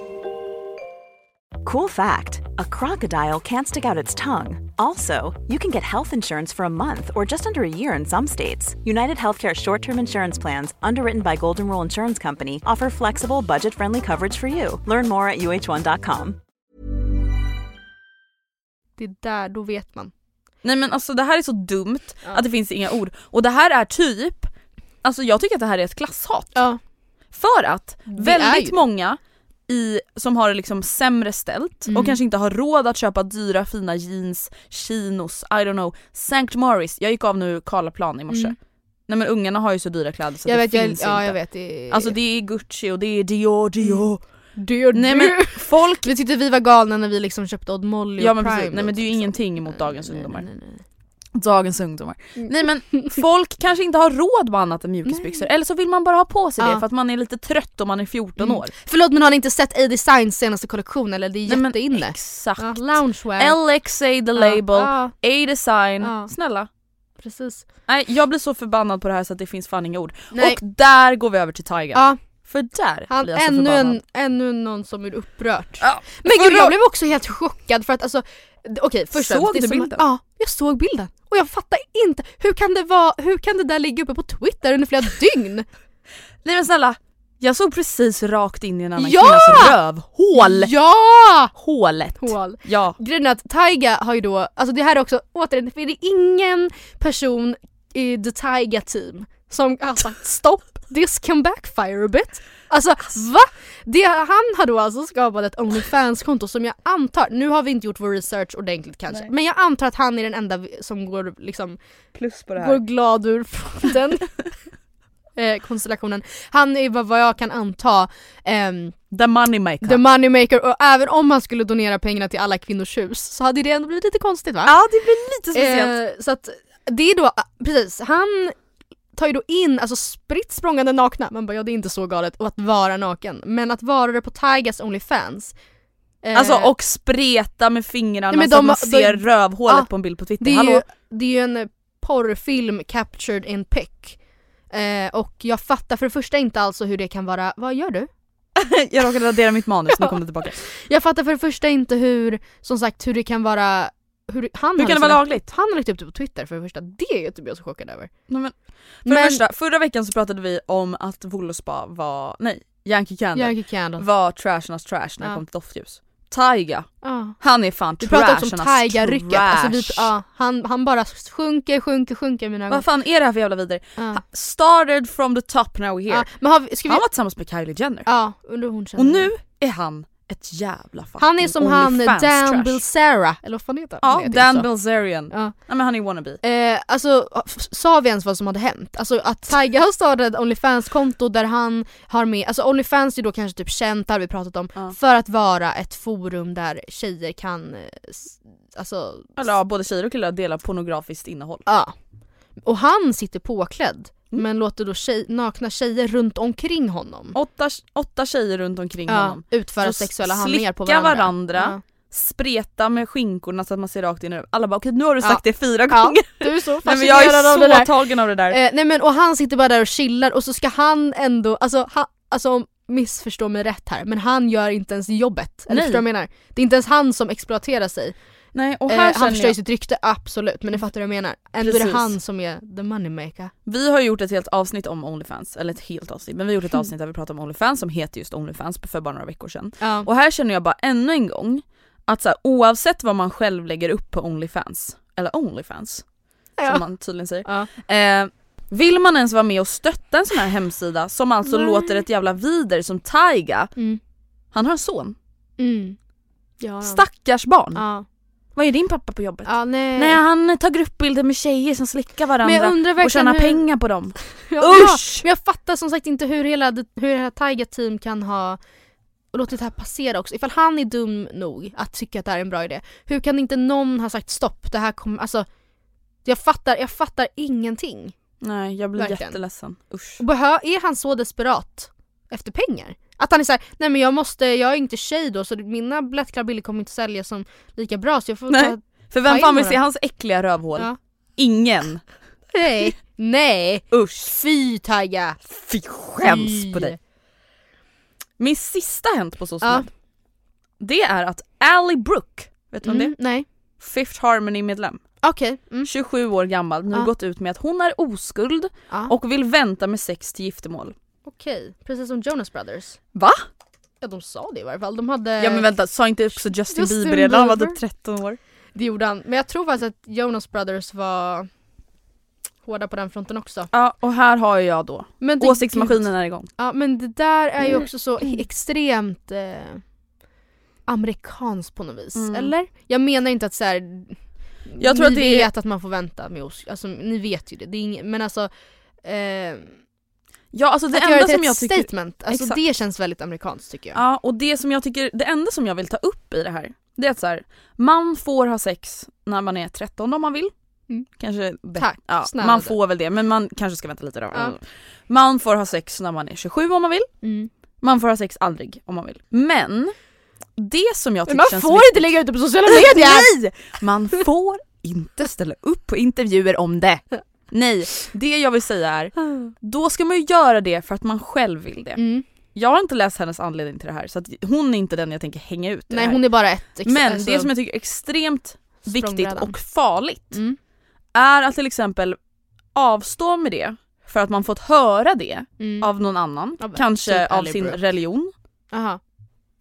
Cool fact a crocodile can't stick out its tongue. Also, you can get health insurance for a month or just under a year in some states. United Healthcare short term insurance plans, underwritten by Golden Rule Insurance Company, offer flexible, budget friendly coverage for you. Learn more at uh1.com. Det är där, då vet man. Nej men alltså det här är så dumt Ja. att det finns inga ord. Och det här är typ, alltså jag tycker att det här är ett klasshat. Ja. För att väldigt ju- många i, som har det liksom sämre ställt Mm. och kanske inte har råd att köpa dyra fina jeans, chinos, I don't know, St. Morris. Jag gick av nu Karlaplan i morse. Mm. Nej men ungarna har ju så dyra kläder så Jag det vet, jag, finns ja inte. jag vet. Det är, Alltså det är Gucci och det är Dior, Dior. det, Nej men folk Vi tyckte vi var galna när vi liksom köpte Odd Molly Ja och men Prime nej men det är ju liksom. ingenting emot dagens Nej, ungdomar. nej, nej. Dagens ungdomar. Mm. Nej men folk kanske inte har råd med annat än mjukisbyxor eller så vill man bara ha på sig det Ja. för att man är lite trött om man är 14 Mm. år. Förlåt men har ni inte sett A-Designs senaste kollektion eller? Det är Nej, jätteinne. Exakt. Ja, loungewear. LXA the label, Ja, A-design. Ja. Snälla. precis. Nej jag blir så förbannad på det här så att det finns fan inga ord. Nej. Och där går vi över till Tyga. Ja, För där han, blir jag så ännu, förbannad. en, ännu någon som är upprört. Ja. Men gud jag blev också helt chockad för att alltså Okej först och Såg främst, du som- bilden? Ja, jag såg bilden. Och jag fattar inte, hur kan det vara, hur kan det där ligga uppe på Twitter under flera dygn? Nej men snälla, jag såg precis rakt in i en annan Ja! kvinnas rövhål. Ja! Hålet. Hål. Ja. Grejen är att Taiga har ju då, alltså det här är också, återigen, för det är ingen person i the Taiga team som har sagt stopp, this can backfire a bit. Alltså va? Det, han har då alltså skapat ett Onlyfans-konto som jag antar, nu har vi inte gjort vår research ordentligt kanske, Nej. men jag antar att han är den enda som går liksom, Plus på det går glad ur från den eh, konstellationen. Han är vad, jag kan anta ehm, The moneymaker. the moneymaker och även om han skulle donera pengarna till alla kvinnors hus så hade det ändå blivit lite konstigt va? Ja det blir lite speciellt. Eh, så att det är då, precis, han tar ju då in, alltså spritt språngande nakna, man bara ja det är inte så galet och att vara naken, men att vara det på Tigers Onlyfans eh, Alltså och spreta med fingrarna Nej, men så de- att man ser de- rövhålet Ja, på en bild på Twitter. det, är Hallå? ju, det är ju en porrfilm captured in pic eh, och jag fattar för det första inte alltså hur det kan vara, vad gör du? jag råkade radera mitt manus, nu kom det tillbaka. Jag fattar för det första inte hur, som sagt hur det kan vara hur, han Hur kan det vara lagligt? Han har lagt upp det på Twitter för det första, det är typ jag så chockad över. Nej, men, för Men- det första, förra veckan så pratade vi om att Voluspa var, nej, Yankee Candle Yankee Candle. var trashernas trash när det Ja. kom till doftljus. Taiga, Ja. han är fan Vi pratar också om trashernas Taiga-rycket, trash. alltså vi, ja, han, han bara sjunker, sjunker, sjunker i mina ögon. Vad fan är det här för jävla vidare? Ja. Started from the top now here. Vi, vi, Han var tillsammans med Kylie Jenner. ja, under hon Och nu är han ett jävla fucking Han är som han Dan. Bilzera, eller vad fan heter han? Ja, Dan. Bilzerian. Ja. Men han är wannabe. Eh, alltså, sa vi ens vad som hade hänt? Alltså att Tyga har startat ett Onlyfans-konto där han har med, alltså Onlyfans är då kanske typ känt, har vi pratat om, Ja. för att vara ett forum där tjejer kan, eh, alltså, Eller ja, både tjejer och killar delar pornografiskt innehåll. ja. Och han sitter påklädd, Mm. men låter då tjej, nakna tjejer runt omkring honom Åtta, åtta tjejer runt omkring ja, honom. utföra Så sexuella handlingar på varandra. varandra. Spreta med skinkorna så att man ser rakt in i det. Alla bara okej nu har du Ja. sagt det fyra Ja, gånger. du är så Nej, men fascinerad jag är av det så där. tagen av det där. Eh, nej men och han sitter bara där och chillar och så ska han ändå, alltså, ha, alltså missförstå mig rätt här, men han gör inte ens jobbet. Eller förstår du vad jag menar? Det är inte ens han som exploaterar sig. Nej och Eh, här han känner förstör ju jag, sitt rykte, absolut, men ni fattar vad jag menar. Ändå är det han som är the moneymaker. vi har gjort ett helt avsnitt om Onlyfans, eller ett helt avsnitt, men vi har gjort ett avsnitt där vi pratar om Onlyfans som heter just Onlyfans för bara några veckor sedan. Ja. Och här känner jag bara ännu en gång att så här, oavsett vad man själv lägger upp på Onlyfans, eller Onlyfans Ja. som man tydligen säger. Ja. Eh, vill man ens vara med och stötta en sån här hemsida som alltså Nej. låter ett jävla vider som Taiga, Mm. han har en son, Mm. Ja. stackars barn. Ja. Vad är din pappa på jobbet? ja, nej. Nej han tar gruppbilder med tjejer som slickar varandra och tjänar hur... pengar på dem. Ja, ja, Usch! men jag fattar som sagt inte hur hela, hur här Tiger team kan ha och låtit det här passera också. Ifall han är dum nog att tycka att det här är en bra idé, hur kan inte någon ha sagt stopp? Det här kommer, alltså jag fattar, jag fattar ingenting. Nej jag blir Verkligen. jätteledsen. Usch. Och behö- är han så desperat efter pengar? Att han är såhär, nej men jag måste, jag är inte tjej då så mina biljettklubbilder kommer inte sälja som lika bra så jag får Nej. ta... För vem fan vill se hans äckliga rövhål? Ja. Ingen. Nej, nej, Usch. fy Tiger! Fy skäms Fy. på dig. Min sista hänt på Ja. socialmedia, det är att Ally Brooke, vet du vem det är? Mm, nej, Fifth Harmony medlem, okej. Mm. 27 år gammal, nu Ja. gått ut med att hon är oskuld Ja. och vill vänta med sex till giftermål. Okej, precis som Jonas Brothers. Va? Ja de sa det i varje fall, de hade... Ja men vänta, sa inte också Justin, Justin Bieber redan? Han var typ 13 år. Det gjorde han, men jag tror faktiskt att Jonas Brothers var hårda på den fronten också. Ja och här har jag då, Men det, åsiktsmaskinen är igång. Ja men det där är ju också så extremt eh, amerikanskt på något vis, Mm. eller? Jag menar inte att så här, Jag tror ni att det är- vet att man får vänta med oss, alltså ni vet ju det, det är inget, men alltså eh, Ja alltså det att göra enda det som jag tycker statement, alltså Exakt. det känns väldigt amerikanskt tycker jag. Ja och det som jag tycker, det enda som jag vill ta upp i det här Det är att så här, man får ha sex när man är 13 om man vill Mm. Kanske Tack, ja, snälla Man får väl det men man kanske ska vänta lite då Ja. Man får ha sex när man är 27 om man vill Mm. Man får ha sex aldrig om man vill Men Det som jag Men tycker man känns får inte lägga ut det på sociala medier! Nej! Man får inte ställa upp på intervjuer om det Nej, det jag vill säga är Då ska man ju göra det för att man själv vill det Mm. Jag har inte läst hennes anledning till det här så hon är inte den jag tänker hänga ut i Nej här. hon är bara ett ex- Men alltså, det som jag tycker är extremt viktigt och farligt mm. är att till exempel avstå med det för att man fått höra det Mm. av någon annan, Av kanske typ av sin religion, Aha.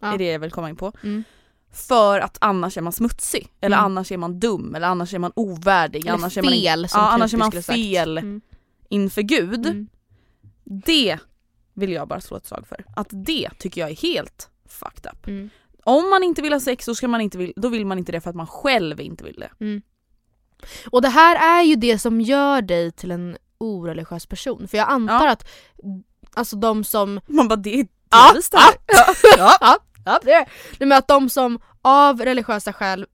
Ja. är det jag vill komma in på. Mm. För att annars är man smutsig, eller Mm. annars är man dum, eller annars är man ovärdig, Eller annars är man, fel, in- ja, annars är man fel Mm. inför Gud. Mm. Det vill jag bara slå ett slag för. Att det tycker jag är helt fucked up. Mm. Om man inte vill ha sex så ska man inte vill, då vill man inte det för att man själv inte vill det. Mm. Och det här är ju det som gör dig till en oreligiös person. För jag antar Ja. att alltså de som... Man bara det är Ja, det här. ja, ja, ja, det är det. Men att de som av religiösa skäl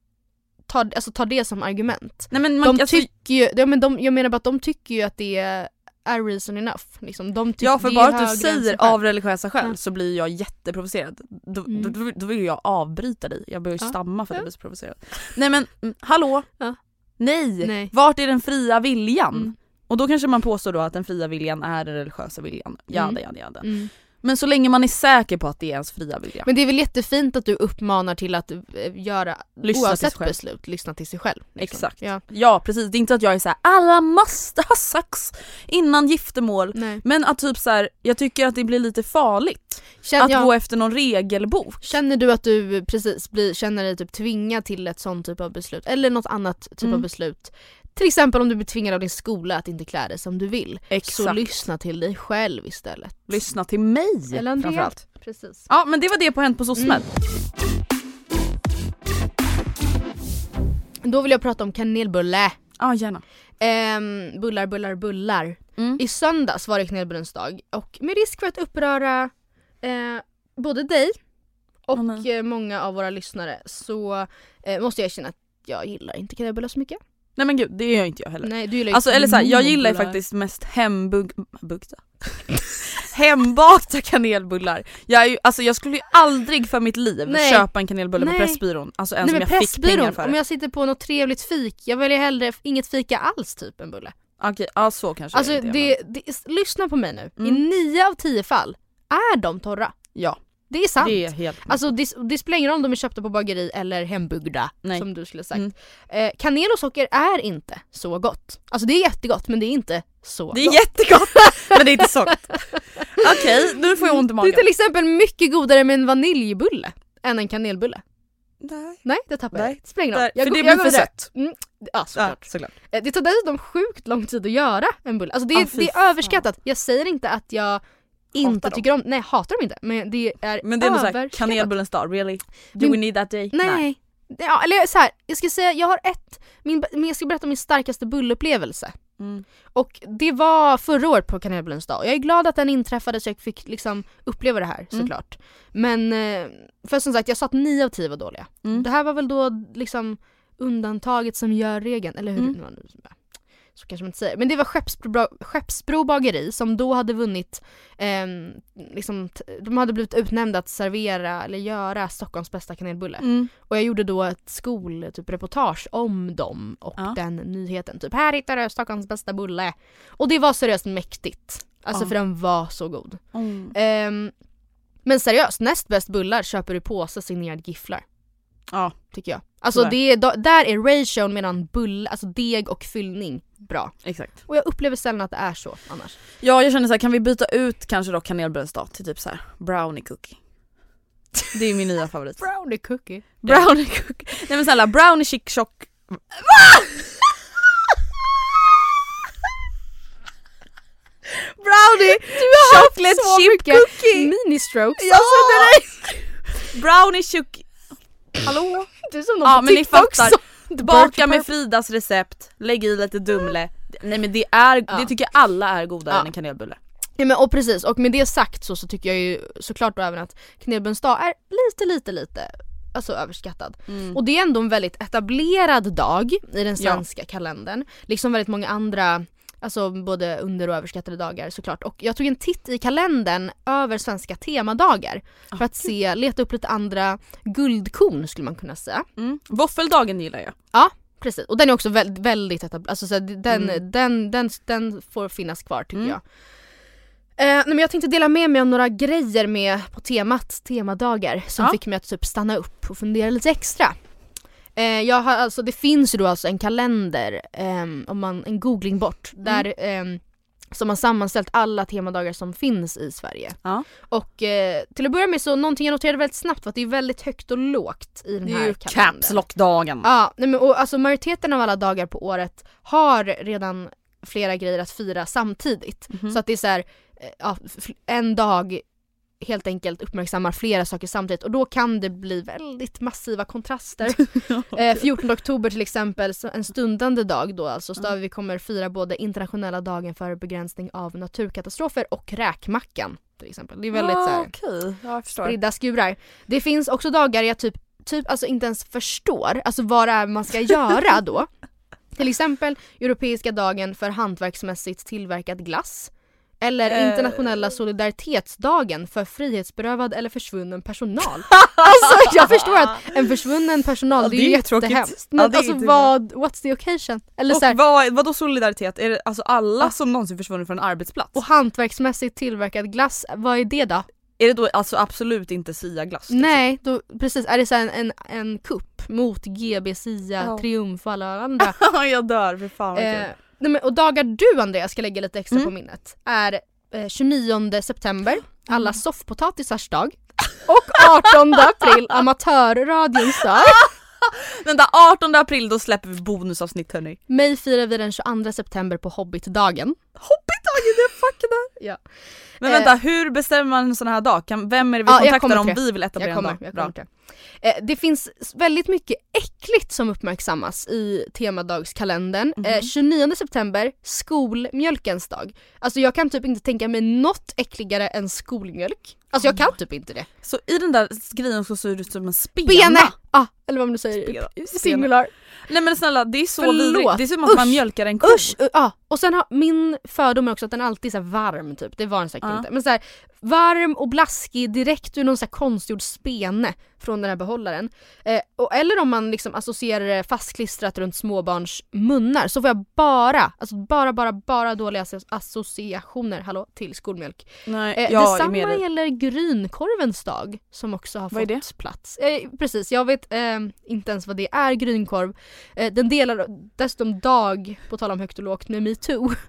tar, alltså tar det som argument. Nej men man, De alltså, tycker ju, ja, men de, jag menar bara att de tycker ju att det är reason enough. Liksom. De ja för bara att du säger av religiösa skäl Ja. så blir jag jätteprovocerad. Då, Mm. då, då, vill jag avbryta dig, jag börjar ju Ja. stamma för att Ja. jag blir så provocerad. Nej men mm, hallå? Ja. Nej. Nej. vart är den fria viljan? Mm. Och då kanske man påstår då att den fria viljan är den religiösa viljan. Jada jada jada. Mm. Men så länge man är säker på att det är ens fria vilja. Men det är väl jättefint att du uppmanar till att eh, göra, Lyssna oavsett beslut, lyssna till sig själv. liksom. Exakt. Ja. Ja precis, det är inte att jag är så här: alla måste ha sex innan giftermål. Nej. Men att typ så här, jag tycker att det blir lite farligt Känn, att ja. gå efter någon regelbok. Känner du att du precis blir, känner dig typ tvingad till ett sånt typ av beslut eller något annat typ av Mm. beslut. Till exempel om du blir tvingad av din skola att inte klä dig som du vill. Så Exakt. lyssna till dig själv istället. Lyssna till mig Eller framförallt. Precis. Ja men det var det på Hänt på SOSMED. Då vill jag prata om kanelbulle. Ja gärna. Ehm, bullar, bullar, bullar. Mm. I söndags var det kanelbullens dag och med risk för att uppröra eh, både dig och eh, många av våra lyssnare så eh, måste jag erkänna att jag gillar inte kanelbullar så mycket. Nej men gud det gör inte jag heller. Nej, du gillar Alltså eller såhär, jag gillar ju faktiskt mest hembug... Bugta? Hembakta kanelbullar. Jag, ju, alltså jag skulle ju aldrig för mitt liv Nej. köpa en kanelbulle på Nej. Pressbyrån, alltså en Nej som jag fick pengar för. om jag sitter på något trevligt fik, jag väljer hellre inget fika alls typ än bulle. Okej, ja så kanske Alltså det, är, det, lyssna på mig nu. I Mm. nio av tio fall är de torra. Ja, Det är sant. det är helt Alltså det, det spelar ingen roll om de är köpta på bageri eller hembyggda Nej. som du skulle sagt. Mm. Eh, kanel och socker är inte så gott. Alltså det är jättegott men det är inte så Det är gott. jättegott men det är inte så gott. Okej, nu får jag ont i Det är magen. till exempel mycket godare med en vaniljbulle än en kanelbulle. Nej. Nej det tappar Nej. jag. Det spelar ingen roll. Jag för det blir för sött. Mm, ja Ja, såklart. såklart. Eh, Det tar dessutom sjukt lång tid att göra en bulle. Alltså det, Ah, det är överskattat. Jag säger inte att jag inte tycker om, nej hatar dem inte men det är Men det är nog såhär, kanelbullens dag, really? Do Min- we need that day? Nej. Ja, eller så här, jag ska säga, jag har ett, min, jag ska berätta om min starkaste bullupplevelse. Mm. Och det var förra året på kanelbullens dag. Jag är glad att den inträffade så jag fick liksom uppleva det här Mm. såklart. Men eh, för som sagt jag sa att 9 av 10 var dåliga. Mm. Det här var väl då liksom undantaget som gör regeln, eller hur? Mm. Det nu- Så kanske man inte säger. Men det var Skeppsbro, Skeppsbro bageri som då hade vunnit, ehm, liksom, de hade blivit utnämnda att servera eller göra Stockholms bästa kanelbulle. Mm. Och jag gjorde då ett skol, typ om dem och Ja. den nyheten. Typ här hittar du Stockholms bästa bulle. Och det var seriöst mäktigt. Alltså Ja. för den var så god. Mm. Ehm, men seriöst, näst bäst bullar köper du påse signerad gifflar. Ja. Tycker jag. Alltså det är, där är ration mellan bull, alltså deg och fyllning bra. Exakt. Och jag upplever sällan att det är så annars. Ja jag känner såhär, kan vi byta ut kanske då kanelbullens dag till typ såhär brownie cookie? Det är min nya favorit. Brownie cookie. Brownie cookie. Nej men snälla brownie chic chock. Brownie chocolate så chip cookie! Mini-strokes. Ja! Brownie chook... Hallå? Du är som någon Ja på men ni fattar. som- Baka med Fridas recept, lägg i lite Dumle. Nej men det är, Ja. det tycker alla är godare Ja. än en kanelbulle. Ja, men, och precis, och med det sagt så, så tycker jag ju såklart då även att kanelbullens dag är lite, lite, lite alltså överskattad. Mm. Och det är ändå en väldigt etablerad dag i den Ja. svenska kalendern. Liksom väldigt många andra, alltså både under och överskattade dagar såklart. Och jag tog en titt i kalendern över svenska temadagar för att se, leta upp lite andra guldkorn skulle man kunna säga. Mm. Våffeldagen gillar jag. Precis, och den är också väldigt, väldigt etablerad, alltså så den, Mm. den, den, den får finnas kvar tycker Mm. jag. Eh, nej, men jag tänkte dela med mig om några grejer med på temat temadagar som Ja. fick mig att typ stanna upp och fundera lite extra. Eh, jag har alltså, det finns ju då alltså en kalender, ehm, om man, en googling bort, Mm. där ehm, som har sammanställt alla temadagar som finns i Sverige. Ja. Och eh, till att börja med så någonting jag noterade väldigt snabbt var att det är väldigt högt och lågt i den Det är här ju kalendern. caps lock-dagen. Ja, nej men och alltså majoriteten av alla dagar på året har redan flera grejer att fira samtidigt. Mhm. Så att det är så här, eh, ja, en dag helt enkelt uppmärksammar flera saker samtidigt och då kan det bli väldigt massiva kontraster. eh, 14 oktober till exempel, en stundande dag då alltså, så där vi kommer fira både internationella dagen för begränsning av naturkatastrofer och räkmackan till exempel. Det är väldigt så här, Okej, ja, jag förstår. spridda skurar. Det finns också dagar jag typ, typ alltså inte ens förstår alltså vad det är man ska göra då. Till exempel Europeiska dagen för hantverksmässigt tillverkad glass. Eller Eh. internationella solidaritetsdagen för frihetsberövad eller försvunnen personal. alltså jag förstår att en försvunnen personal, Ja, det är ju jättehemskt. Ja, Men det är alltså vad, what's the occasion? Eller Och så här, vad, vadå solidaritet? Är det alltså alla Ah. som någonsin försvunnit från en arbetsplats? och hantverksmässigt tillverkad glass, vad är det då? är det då alltså absolut inte Sia-glass? liksom? Nej, då, precis. Är det så en, en, en kupp mot GB, SIA, Ja. Triumf och alla andra? jag dör, för fan vad kul. eh, nej, men, och dagar du Andrea ska lägga lite extra Mm. på minnet är eh, 29 september, alla soffpotatisars dag och 18 april amatörradions dag. Vänta 18 april då släpper vi bonusavsnitt hörni. Mig firar vi den 22 september på Hobbitdagen. Hobbitdagen, det är fucking Ja. Men Eh. vänta, hur bestämmer man en sån här dag? Kan, vem är det vi Ja, jag kontaktar om vi vill etablera Jag kommer, en dag? jag Bra. kommer till det. Eh, det finns väldigt mycket äckligt som uppmärksammas i temadagskalendern. Eh, 29 september, skolmjölkens dag. Alltså jag kan typ inte tänka mig något äckligare än skolmjölk. Alltså jag kan typ inte det. Så i den där grejen så ser det ut som en spena. Bene! Ah, eller vad man nu säger. Spena. Singular. Nej men snälla det är så vidrigt. Det är som att man Usch. mjölkar en ko. Usch! uh, ah. Och sen har min fördom är också att den alltid är så varm typ. Det var den säkert Ja. inte. Men så här, varm och blaskig direkt ur någon så konstgjord spene från den här behållaren. Eh, och, eller om man liksom associerar det fastklistrat runt småbarns munnar så får jag bara, alltså bara, bara, bara dåliga asso- associationer hallå, till skolmjölk. Nej, Eh, är detsamma med dig. gäller grynkorvens dag som också har Vad är fått plats. Eh, precis, jag vet eh, inte ens vad det är, grynkorv. Eh, den delar dessutom dag, på tal om högt och lågt, med metoo.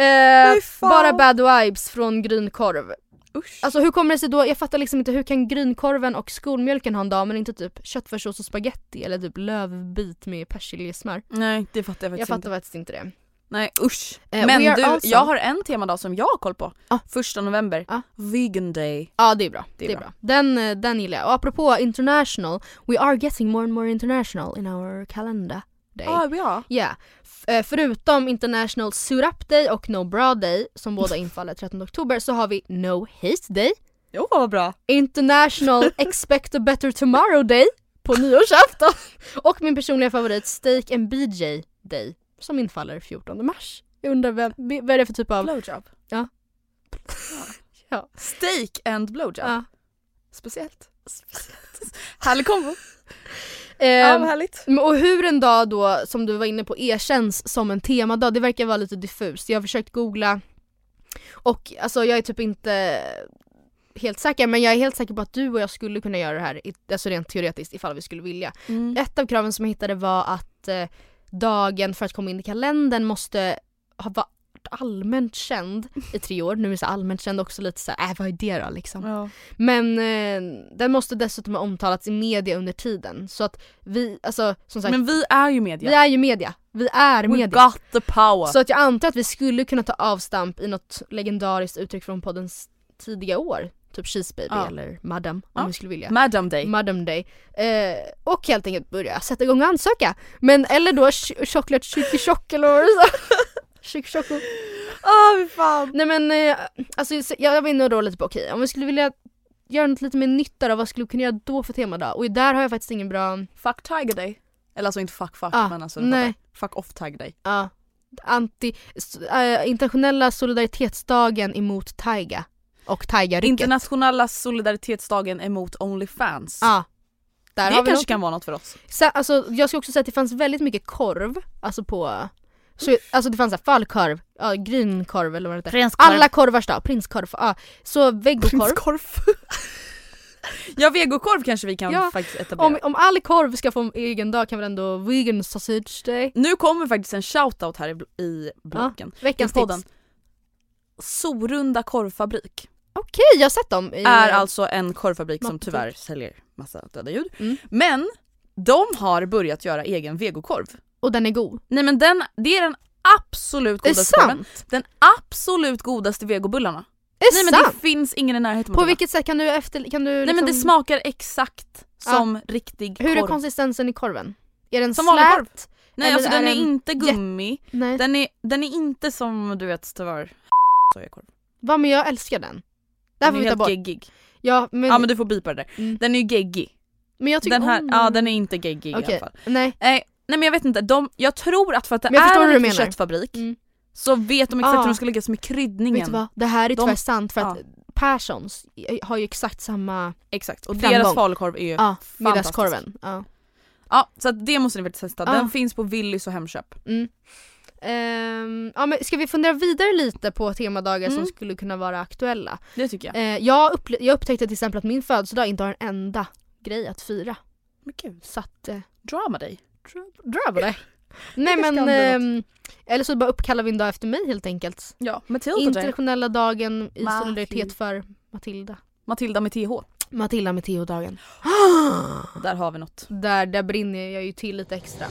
eh, bara bad vibes från grynkorv. Usch. Alltså hur kommer det sig då, jag fattar liksom inte hur kan grynkorven och skolmjölken ha en dag men inte typ köttfärssås och spaghetti eller typ lövbit med persiljesmör. Nej det fattar jag Jag faktiskt fattar inte. faktiskt inte det. Nej usch. Eh, Men du, also- jag har en temadag som jag har koll på. Ah. Första november. Ah. Vegan day. Ja det är bra. Det är Det är bra. bra. Den, eh, den gillar jag. Och apropå international, we are getting more and more international in our calendar day. Ah, ja. Yeah. Eh, förutom International Suit Up Day och No Bra Day som båda infaller 13 oktober så har vi No Hate Day, Jo vad bra. International Expect a Better Tomorrow Day på nyårsafton och min personliga favorit Steak and BJ Day som infaller 14 mars. Jag undrar vem, vad är det för typ av... Blowjob. Ja. Ja. Steak and blowjob. Ja. Speciellt. Härlig kombo. Ja Ehm, vad härligt. Och hur en dag då, som du var inne på, erkänns som en temadag, det verkar vara lite diffust. Jag har försökt googla och alltså jag är typ inte helt säker men jag är helt säker på att du och jag skulle kunna göra det här, alltså rent teoretiskt ifall vi skulle vilja. Mm. Ett av kraven som jag hittade var att eh, dagen för att komma in i kalendern måste ha varit allmänt känd i tre år. Nu är så allmänt känd också lite så här, äh vad är det då liksom? Ja. Men eh, den måste dessutom ha omtalats i media under tiden. Så att vi, alltså som sagt, Men vi är ju media. vi är ju media. Vi är We media. got the power. Så att jag antar att vi skulle kunna ta avstamp i något legendariskt uttryck från poddens tidiga år. Typ Cheese Baby Ja. eller Madam om Ja. vi skulle vilja. Madam day. Madam Day. Eh, och helt enkelt börja sätta igång och ansöka. Men eller då ch- chocolate chicky chock eller vad det så? Chick choco. Åh fy fan. Nej men eh, alltså så- jag var inne och då lite på okej om vi skulle vilja göra något lite mer nytta då, vad skulle vi kunna göra då för temadag? Och där har jag faktiskt ingen bra, Fuck tiger day. Eller alltså inte fuck fuck Ah, men alltså nej. Fuck off tiger day. ja, anti, s- eh, internationella solidaritetsdagen emot taiga. Och taiga-rycket. Internationella solidaritetsdagen emot Onlyfans. Ja. Där det kanske något. kan vara något för oss. Sen, alltså, jag ska också säga att det fanns väldigt mycket korv, alltså på så, alltså det fanns så här fallkorv, ja, grynkorv eller vad det heter. Prinskorv. Alla korvars dag, prinskorv, ja. Så vegokorv. Prinskorv. ja vegokorv kanske vi kan Ja, faktiskt etablera. Om, om all korv ska få en egen dag kan väl ändå vegan sausage day. Nu kommer faktiskt en shoutout här i, i bloggen. Veckans I podden. tips. Sorunda korvfabrik Okej, jag har sett dem. I, är alltså en korvfabrik som tyvärr säljer massa döda ljud. Mm. Men de har börjat göra egen vegokorv. Och den är god. Nej men den, det är den absolut Är godaste korven. sant? Den absolut godaste vegobullarna. Är Nej det men sant? det finns ingen i närheten På vilket sätt kan du efter... Kan du Nej men det liksom- smakar exakt Ja. som riktig Hur är korv. konsistensen i korven? Är den Som vanlig korv. slät? Nej alltså den är är den inte gummi, Nej. den är, den är inte som du vet tyvärr sojakorv. Va men jag älskar den. Det här Den får är vi ta helt bort. geggig. Ja men, Ja men du får bipa det där. Mm. Den är ju geggig. men jag tycker Den här, om ja den är inte geggig i Okej, alla fall. nej. Nej, nej men jag vet inte, de, jag tror att för att det Men är en köttfabrik Mm. så vet de exakt Ah. hur de ska lägga som i kryddningen. Vet du vad? Det här är De- tyvärr sant för att Ja. Perssons har ju exakt samma, Exakt, och Framgång. deras falukorv är ju ja, fantastisk. Ja. Ja, så det måste ni faktiskt testa. Den Ah. finns på Willys och Hemköp. Mm. Ehm, ja, men ska vi fundera vidare lite på temadagar som Mm. skulle kunna vara aktuella? Det tycker jag. Eh, jag, jag upptäckte till exempel att min födelsedag inte har en enda grej att fira. Men gud, Så att, eh, drama dig. Dra på det. Nej men, ehm, eller så bara uppkallar vi en dag efter mig helt enkelt. Ja, Matilda. Internationella dagen i Matilda. solidaritet för Matilda. Matilda med TH. Matilda med Theo-dagen. Där har vi något. Där, där brinner jag ju till lite extra.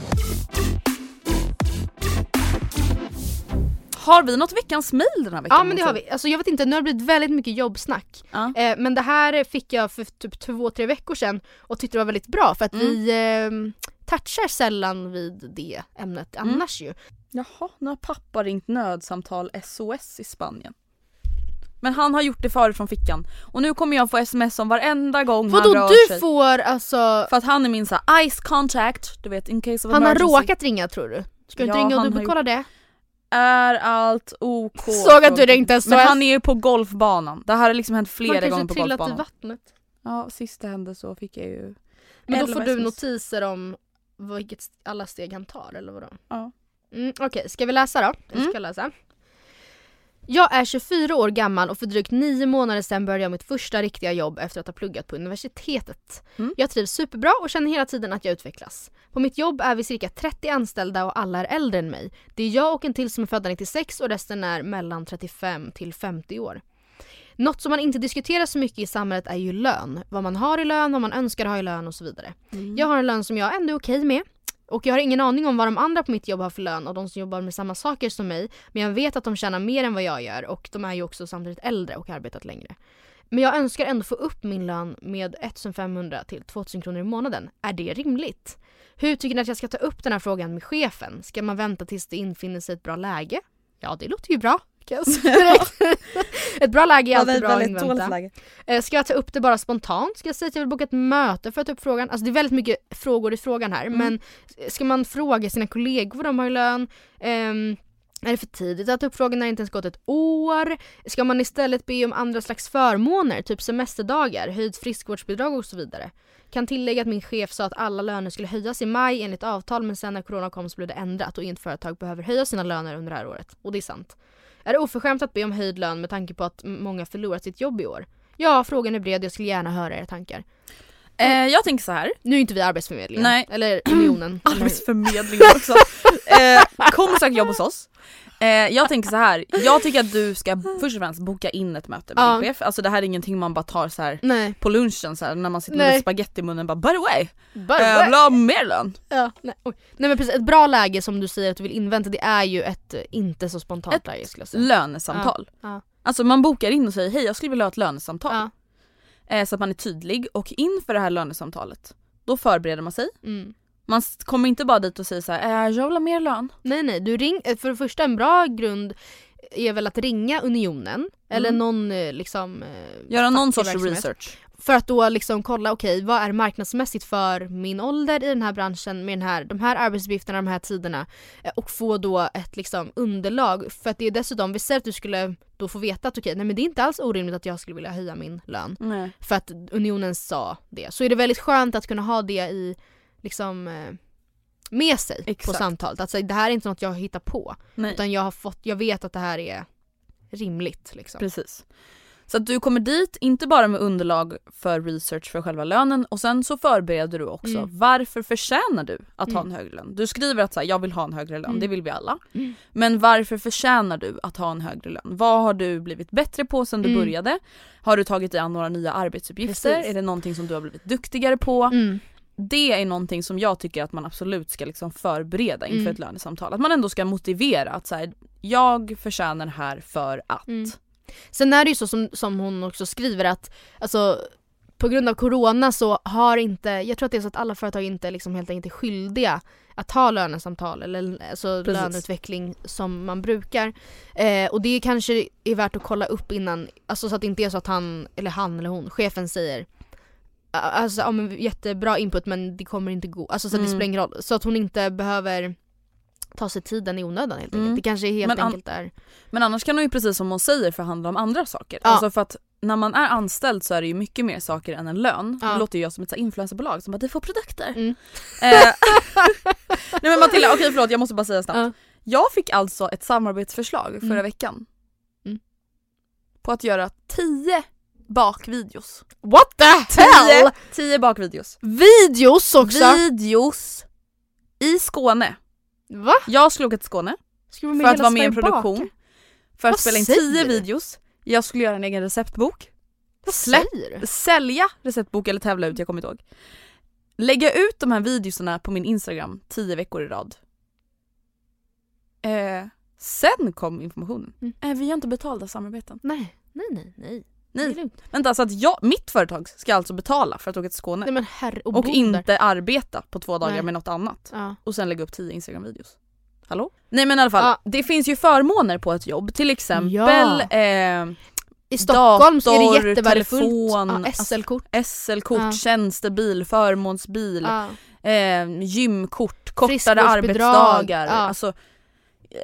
Har vi något veckans mail den här veckan? Ja men det har vi. Alltså jag vet inte, nu har det blivit väldigt mycket jobbsnack. Ja. Eh, men det här fick jag för typ två, tre veckor sedan och tyckte det var väldigt bra för att Mm. vi eh, touchar sällan vid det ämnet Mm. annars ju. Jaha, nu har pappa ringt nödsamtal SOS i Spanien. Men han har gjort det förut från fickan. Och nu kommer jag få sms om varenda gång han Vadå rör du sig. får alltså, För att han är min så här, ice contact, du vet in case of han har emergency. råkat ringa tror du? Ska du inte Ja, ringa och han har dubbelkolla det? Är allt OK? Såg att du ringde SOS. Men han är ju på golfbanan. Det här har liksom hänt flera kanske gånger på trillat i golfbanan. vattnet. Ja, sist det hände så fick jag ju... Men då får du notiser om vilket alla steg han tar eller vadå? Ja. Mm, Okej, ska vi läsa då? Jag ska Mm. läsa. Jag är 24 år gammal och för drygt 9 månader sedan började jag mitt första riktiga jobb efter att ha pluggat på universitetet. Mm. Jag trivs superbra och känner hela tiden att jag utvecklas. På mitt jobb är vi cirka 30 anställda och alla är äldre än mig. Det är jag och en till som är födda 96 och resten är mellan 35 till 50 år. Något som man inte diskuterar så mycket i samhället är ju lön. Vad man har i lön, vad man önskar ha i lön och så vidare. Jag har en lön som jag ändå är okej med. Och jag har ingen aning om vad de andra på mitt jobb har för lön och de som jobbar med samma saker som mig. Men jag vet att de tjänar mer än vad jag gör och de är ju också samtidigt äldre och har arbetat längre. Men jag önskar ändå få upp min lön med 1500 till 2000 kronor i månaden. Är det rimligt? Hur tycker ni att jag ska ta upp den här frågan med chefen? Ska man vänta tills det infinner sig ett bra läge? Ja, det låter ju bra. ett bra läge är alltid bra att invänta. läge. Eh, Ska jag ta upp det bara spontant? Ska jag säga att jag vill boka ett möte för att ta upp frågan? Alltså det är väldigt mycket frågor i frågan här. Mm. Men ska man fråga sina kollegor vad de har i lön? Ehm, är det för tidigt att ta upp frågan när det inte ens gått ett år? Ska man istället be om andra slags förmåner, typ semesterdagar, höjt friskvårdsbidrag och så vidare? Kan tillägga att min chef sa att alla löner skulle höjas i maj enligt avtal men sen när corona kom så blev det ändrat och inget företag behöver höja sina löner under det här året. Och det är sant. Är det oförskämt att be om höjd lön med tanke på att många förlorat sitt jobb i år? Ja, frågan är bred. Jag skulle gärna höra era tankar. Eh, jag tänker så här. Nu är inte vi Arbetsförmedlingen. Nej. Eller Unionen. Arbetsförmedlingen också. eh, kom och sök jobb hos oss. Eh, jag tänker så här. jag tycker att du ska först och främst boka in ett möte med Ja. din chef. Alltså det här är ingenting man bara tar så här på lunchen så här, när man sitter Nej. med spagetti i munnen bara by the way, Bara, jag vill ha mer lön. ja, nej, oj. nej men precis, ett bra läge som du säger att du vill invänta det är ju ett eh, inte så spontant Ett läge skulle jag säga. Lönesamtal. Ja. Alltså man bokar in och säger hej jag skulle vilja ha ett lönesamtal. Eh, så att man är tydlig och inför det här lönesamtalet då förbereder man sig. Mm. Man kommer inte bara dit och säger så här, eh, jag vill ha mer lön. Nej nej, du ring, eh, för det första en bra grund är väl att ringa Unionen eller Mm. någon eh, liksom eh, Göra någon sorts research. För att då liksom kolla, okej vad är marknadsmässigt för min ålder i den här branschen med den här, de här arbetsuppgifterna, de här tiderna. Och få då ett liksom underlag. För att det är dessutom, vi säger att du skulle då få veta att okej, nej men det är inte alls orimligt att jag skulle vilja höja min lön. Nej. För att unionen sa det. Så är det väldigt skönt att kunna ha det i liksom eh, med sig på Exakt. samtalet. Att säga, det här är inte något jag hittar på. Nej. Utan jag har fått, jag vet att det här är rimligt liksom. Precis. Så att du kommer dit, inte bara med underlag för research för själva lönen och sen så förbereder du också Mm. varför förtjänar du att ha Mm. en högre lön? Du skriver att så här, jag vill ha en högre lön, Mm. det vill vi alla. Mm. Men varför förtjänar du att ha en högre lön? Vad har du blivit bättre på sen du Mm. började? Har du tagit dig an några nya arbetsuppgifter? Precis. Är det någonting som du har blivit duktigare på? Det är någonting som jag tycker att man absolut ska liksom förbereda inför Mm. ett lönesamtal. Att man ändå ska motivera att så här, jag förtjänar det här för att. Mm. Sen är det ju så som, som hon också skriver att alltså, på grund av corona så har inte, jag tror att det är så att alla företag inte liksom helt enkelt är skyldiga att ha lönesamtal eller alltså Precis. löneutveckling som man brukar. Eh, och det kanske är värt att kolla upp innan, alltså så att det inte är så att han, eller han eller hon, chefen säger Alltså ja, men jättebra input men det kommer inte gå, alltså så att det Mm. spelar ingen roll. Så att hon inte behöver ta sig tiden i onödan helt enkelt. Mm. Det kanske helt Men enkelt är Men annars kan hon ju precis som hon säger förhandla om andra saker. Ja. Alltså för att när man är anställd så är det ju mycket mer saker än en lön. Ja. Nu låter ju jag som ett så influencerbolag som bara du får produkter. Mm. Eh, Nej men Matilda, okej förlåt jag måste bara säga snabbt. Ja. Jag fick alltså ett samarbetsförslag förra Mm. veckan. Mm. På att göra 10 bakvideos. What the hell! 10 bakvideos. Videos också! Videos i Skåne. Va? Jag skulle åka till Skåne för att vara med i en produktion. bakar? För att Vad spela in säger 10 du? videos. Jag skulle göra en egen receptbok. Vad Släpp. säger du? Sälja receptbok eller tävla ut, jag kommer inte ihåg. Lägga ut de här videorna på min Instagram 10 veckor i rad. Eh, sen kom informationen. Mm. Eh, vi har inte betalda samarbeten. Nej, nej, nej, nej. Nej. Vänta, så att jag, mitt företag ska alltså betala för att åka till Skåne Nej men herre och, och inte arbeta på två dagar Nej. med något annat. Ja. och sen lägga upp 10 instagram-videos. Hallå? Nej men i alla fall, Ja. det finns ju förmåner på ett jobb, till exempel Ja. eh, I Stockholm så är Dator, det jättevärdefullt. telefon, ja, SL-kort. SL-kort, Ja. tjänstebil, förmånsbil, Ja. eh, gymkort, kortare arbetsdagar. Ja. Alltså,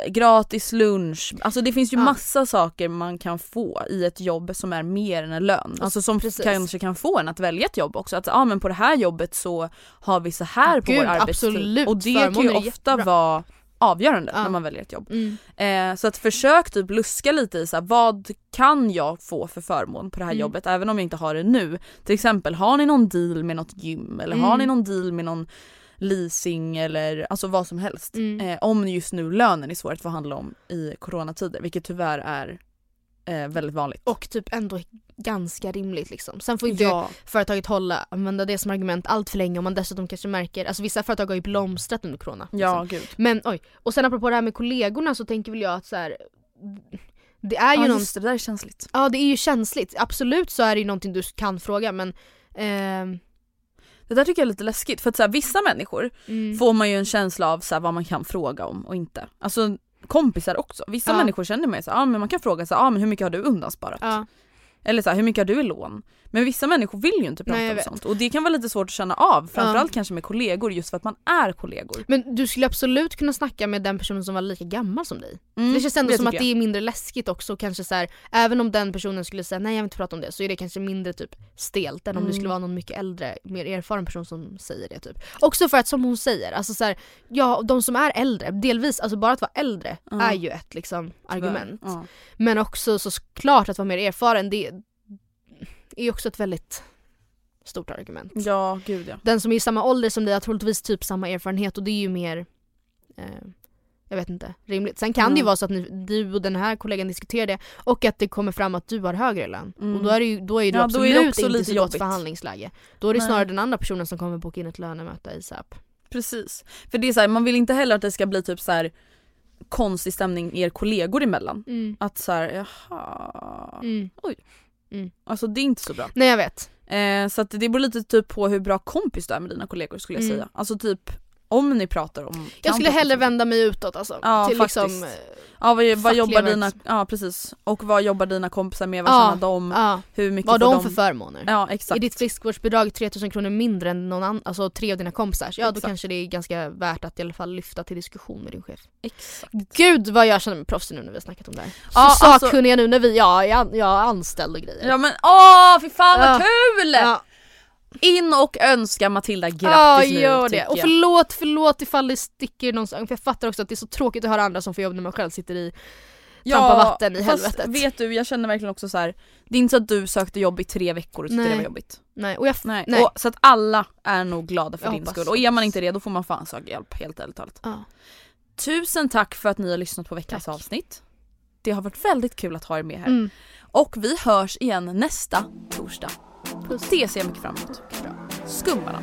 gratis lunch, alltså det finns ju Ja. massa saker man kan få i ett jobb som är mer än en lön. Alltså som Precis. kanske kan få en att välja ett jobb också. Att ja men på det här jobbet så har vi så här på Gud, vår arbetstid. absolut. Och det kan ju ofta jättebra. vara avgörande Ja. när man väljer ett jobb. Mm. Eh, så att försök typ luska lite i så här, vad kan jag få för förmån på det här Mm. jobbet även om jag inte har det nu. Till exempel har ni någon deal med något gym eller har Mm. ni någon deal med någon leasing eller alltså vad som helst. Mm. Eh, om just nu lönen är svår att förhandla om i coronatider vilket tyvärr är eh, väldigt vanligt. Och typ ändå ganska rimligt liksom. Sen får inte Ja, företaget hålla, använda det som argument allt för länge om man dessutom kanske märker, alltså vissa företag har ju blomstrat under corona. ja liksom. gud. Men oj, och sen apropå det här med kollegorna så tänker väl jag att så här, det är ju Ja någon, just det, det där är känsligt. ja det är ju känsligt. Absolut så är det ju någonting du kan fråga men ehm, Det där tycker jag är lite läskigt för att så här, vissa människor mm, får man ju en känsla av så här, vad man kan fråga om och inte. Alltså kompisar också. Vissa Ja. människor känner mig så här, ah, men man kan fråga så här, ah, men hur mycket har du undansparat? ja, Eller så här, hur mycket har du i lån? Men vissa människor vill ju inte prata Nej, jag om vet. sånt och det kan vara lite svårt att känna av framförallt kanske med kollegor just för att man är kollegor. Men du skulle absolut kunna snacka med den personen som var lika gammal som dig. Mm, det känns ändå som att tycker det jag. är mindre läskigt också kanske så här, även om den personen skulle säga nej jag vill inte prata om det så är det kanske mindre typ stelt än om det Mm. skulle vara någon mycket äldre, mer erfaren person som säger det typ. Också för att som hon säger, alltså så här, ja de som är äldre, delvis, alltså bara att vara äldre Ja. är ju ett liksom argument. Ja. Men också så klart att vara mer erfaren det är också ett väldigt stort argument. ja, gud ja. Den som är i samma ålder som dig har troligtvis typ samma erfarenhet och det är ju mer eh, jag vet inte, rimligt. Sen kan det ju Mm. vara så att ni, du och den här kollegan diskuterar det och att det kommer fram att du har högre lön. Mm. Och då är det ju, då är det Ja, absolut är inte lite så gott förhandlingsläge. Då är det Nej. snarare den andra personen som kommer boka in ett lönemöte i SAP. Precis. För det är så här, man vill inte heller att det ska bli typ så här konstig stämning er kollegor emellan. Mm. Att så här, jaha. Mm. Alltså det är inte så bra. Nej jag vet. Eh, så att det beror lite typ på hur bra kompis du är med dina kollegor skulle jag Mm. säga. Alltså typ om ni pratar om Jag kan skulle prata hellre vända mig utåt alltså. Ja, till faktiskt. liksom, Ja vad, vad jobbar dina, ja precis. Och vad jobbar dina kompisar med, vad Ja, tjänar de, ja, hur mycket vad har de? de för förmåner? Ja exakt. Är ditt friskvårdsbidrag 3000 kronor mindre än någon annan, alltså tre av dina kompisars, ja då Exakt. kanske det är ganska värt att i alla fall lyfta till diskussion med din chef. exakt. Gud vad jag känner mig proffsig nu när vi har snackat om det här. Ja, Så alltså- sakkunniga nu när vi, ja, jag, är- jag är anställd och grejer. Ja men åh fy fan vad kul! In och önska Matilda grattis Ja, nu gör tycker det. Och förlåt, förlåt ifall det sticker någonstans, för jag fattar också att det är så tråkigt att höra andra som får jobb när man själv sitter i trampa vatten i fast helvetet. vet du, jag känner verkligen också så här. det är inte så att du sökte jobb i tre veckor och tyckte Nej. det var jobbigt. Nej, och jag, Nej. Nej. Och, så att alla är nog glada för Jag din hoppas, skull och är man inte det då får man fan söka hjälp helt ärligt talat. ja. Tusen tack för att ni har lyssnat på veckans Tack. avsnitt. Det har varit väldigt kul att ha er med här. Mm. Och vi hörs igen nästa torsdag. Puss. Det ser jag mycket fram emot. Skumbanan.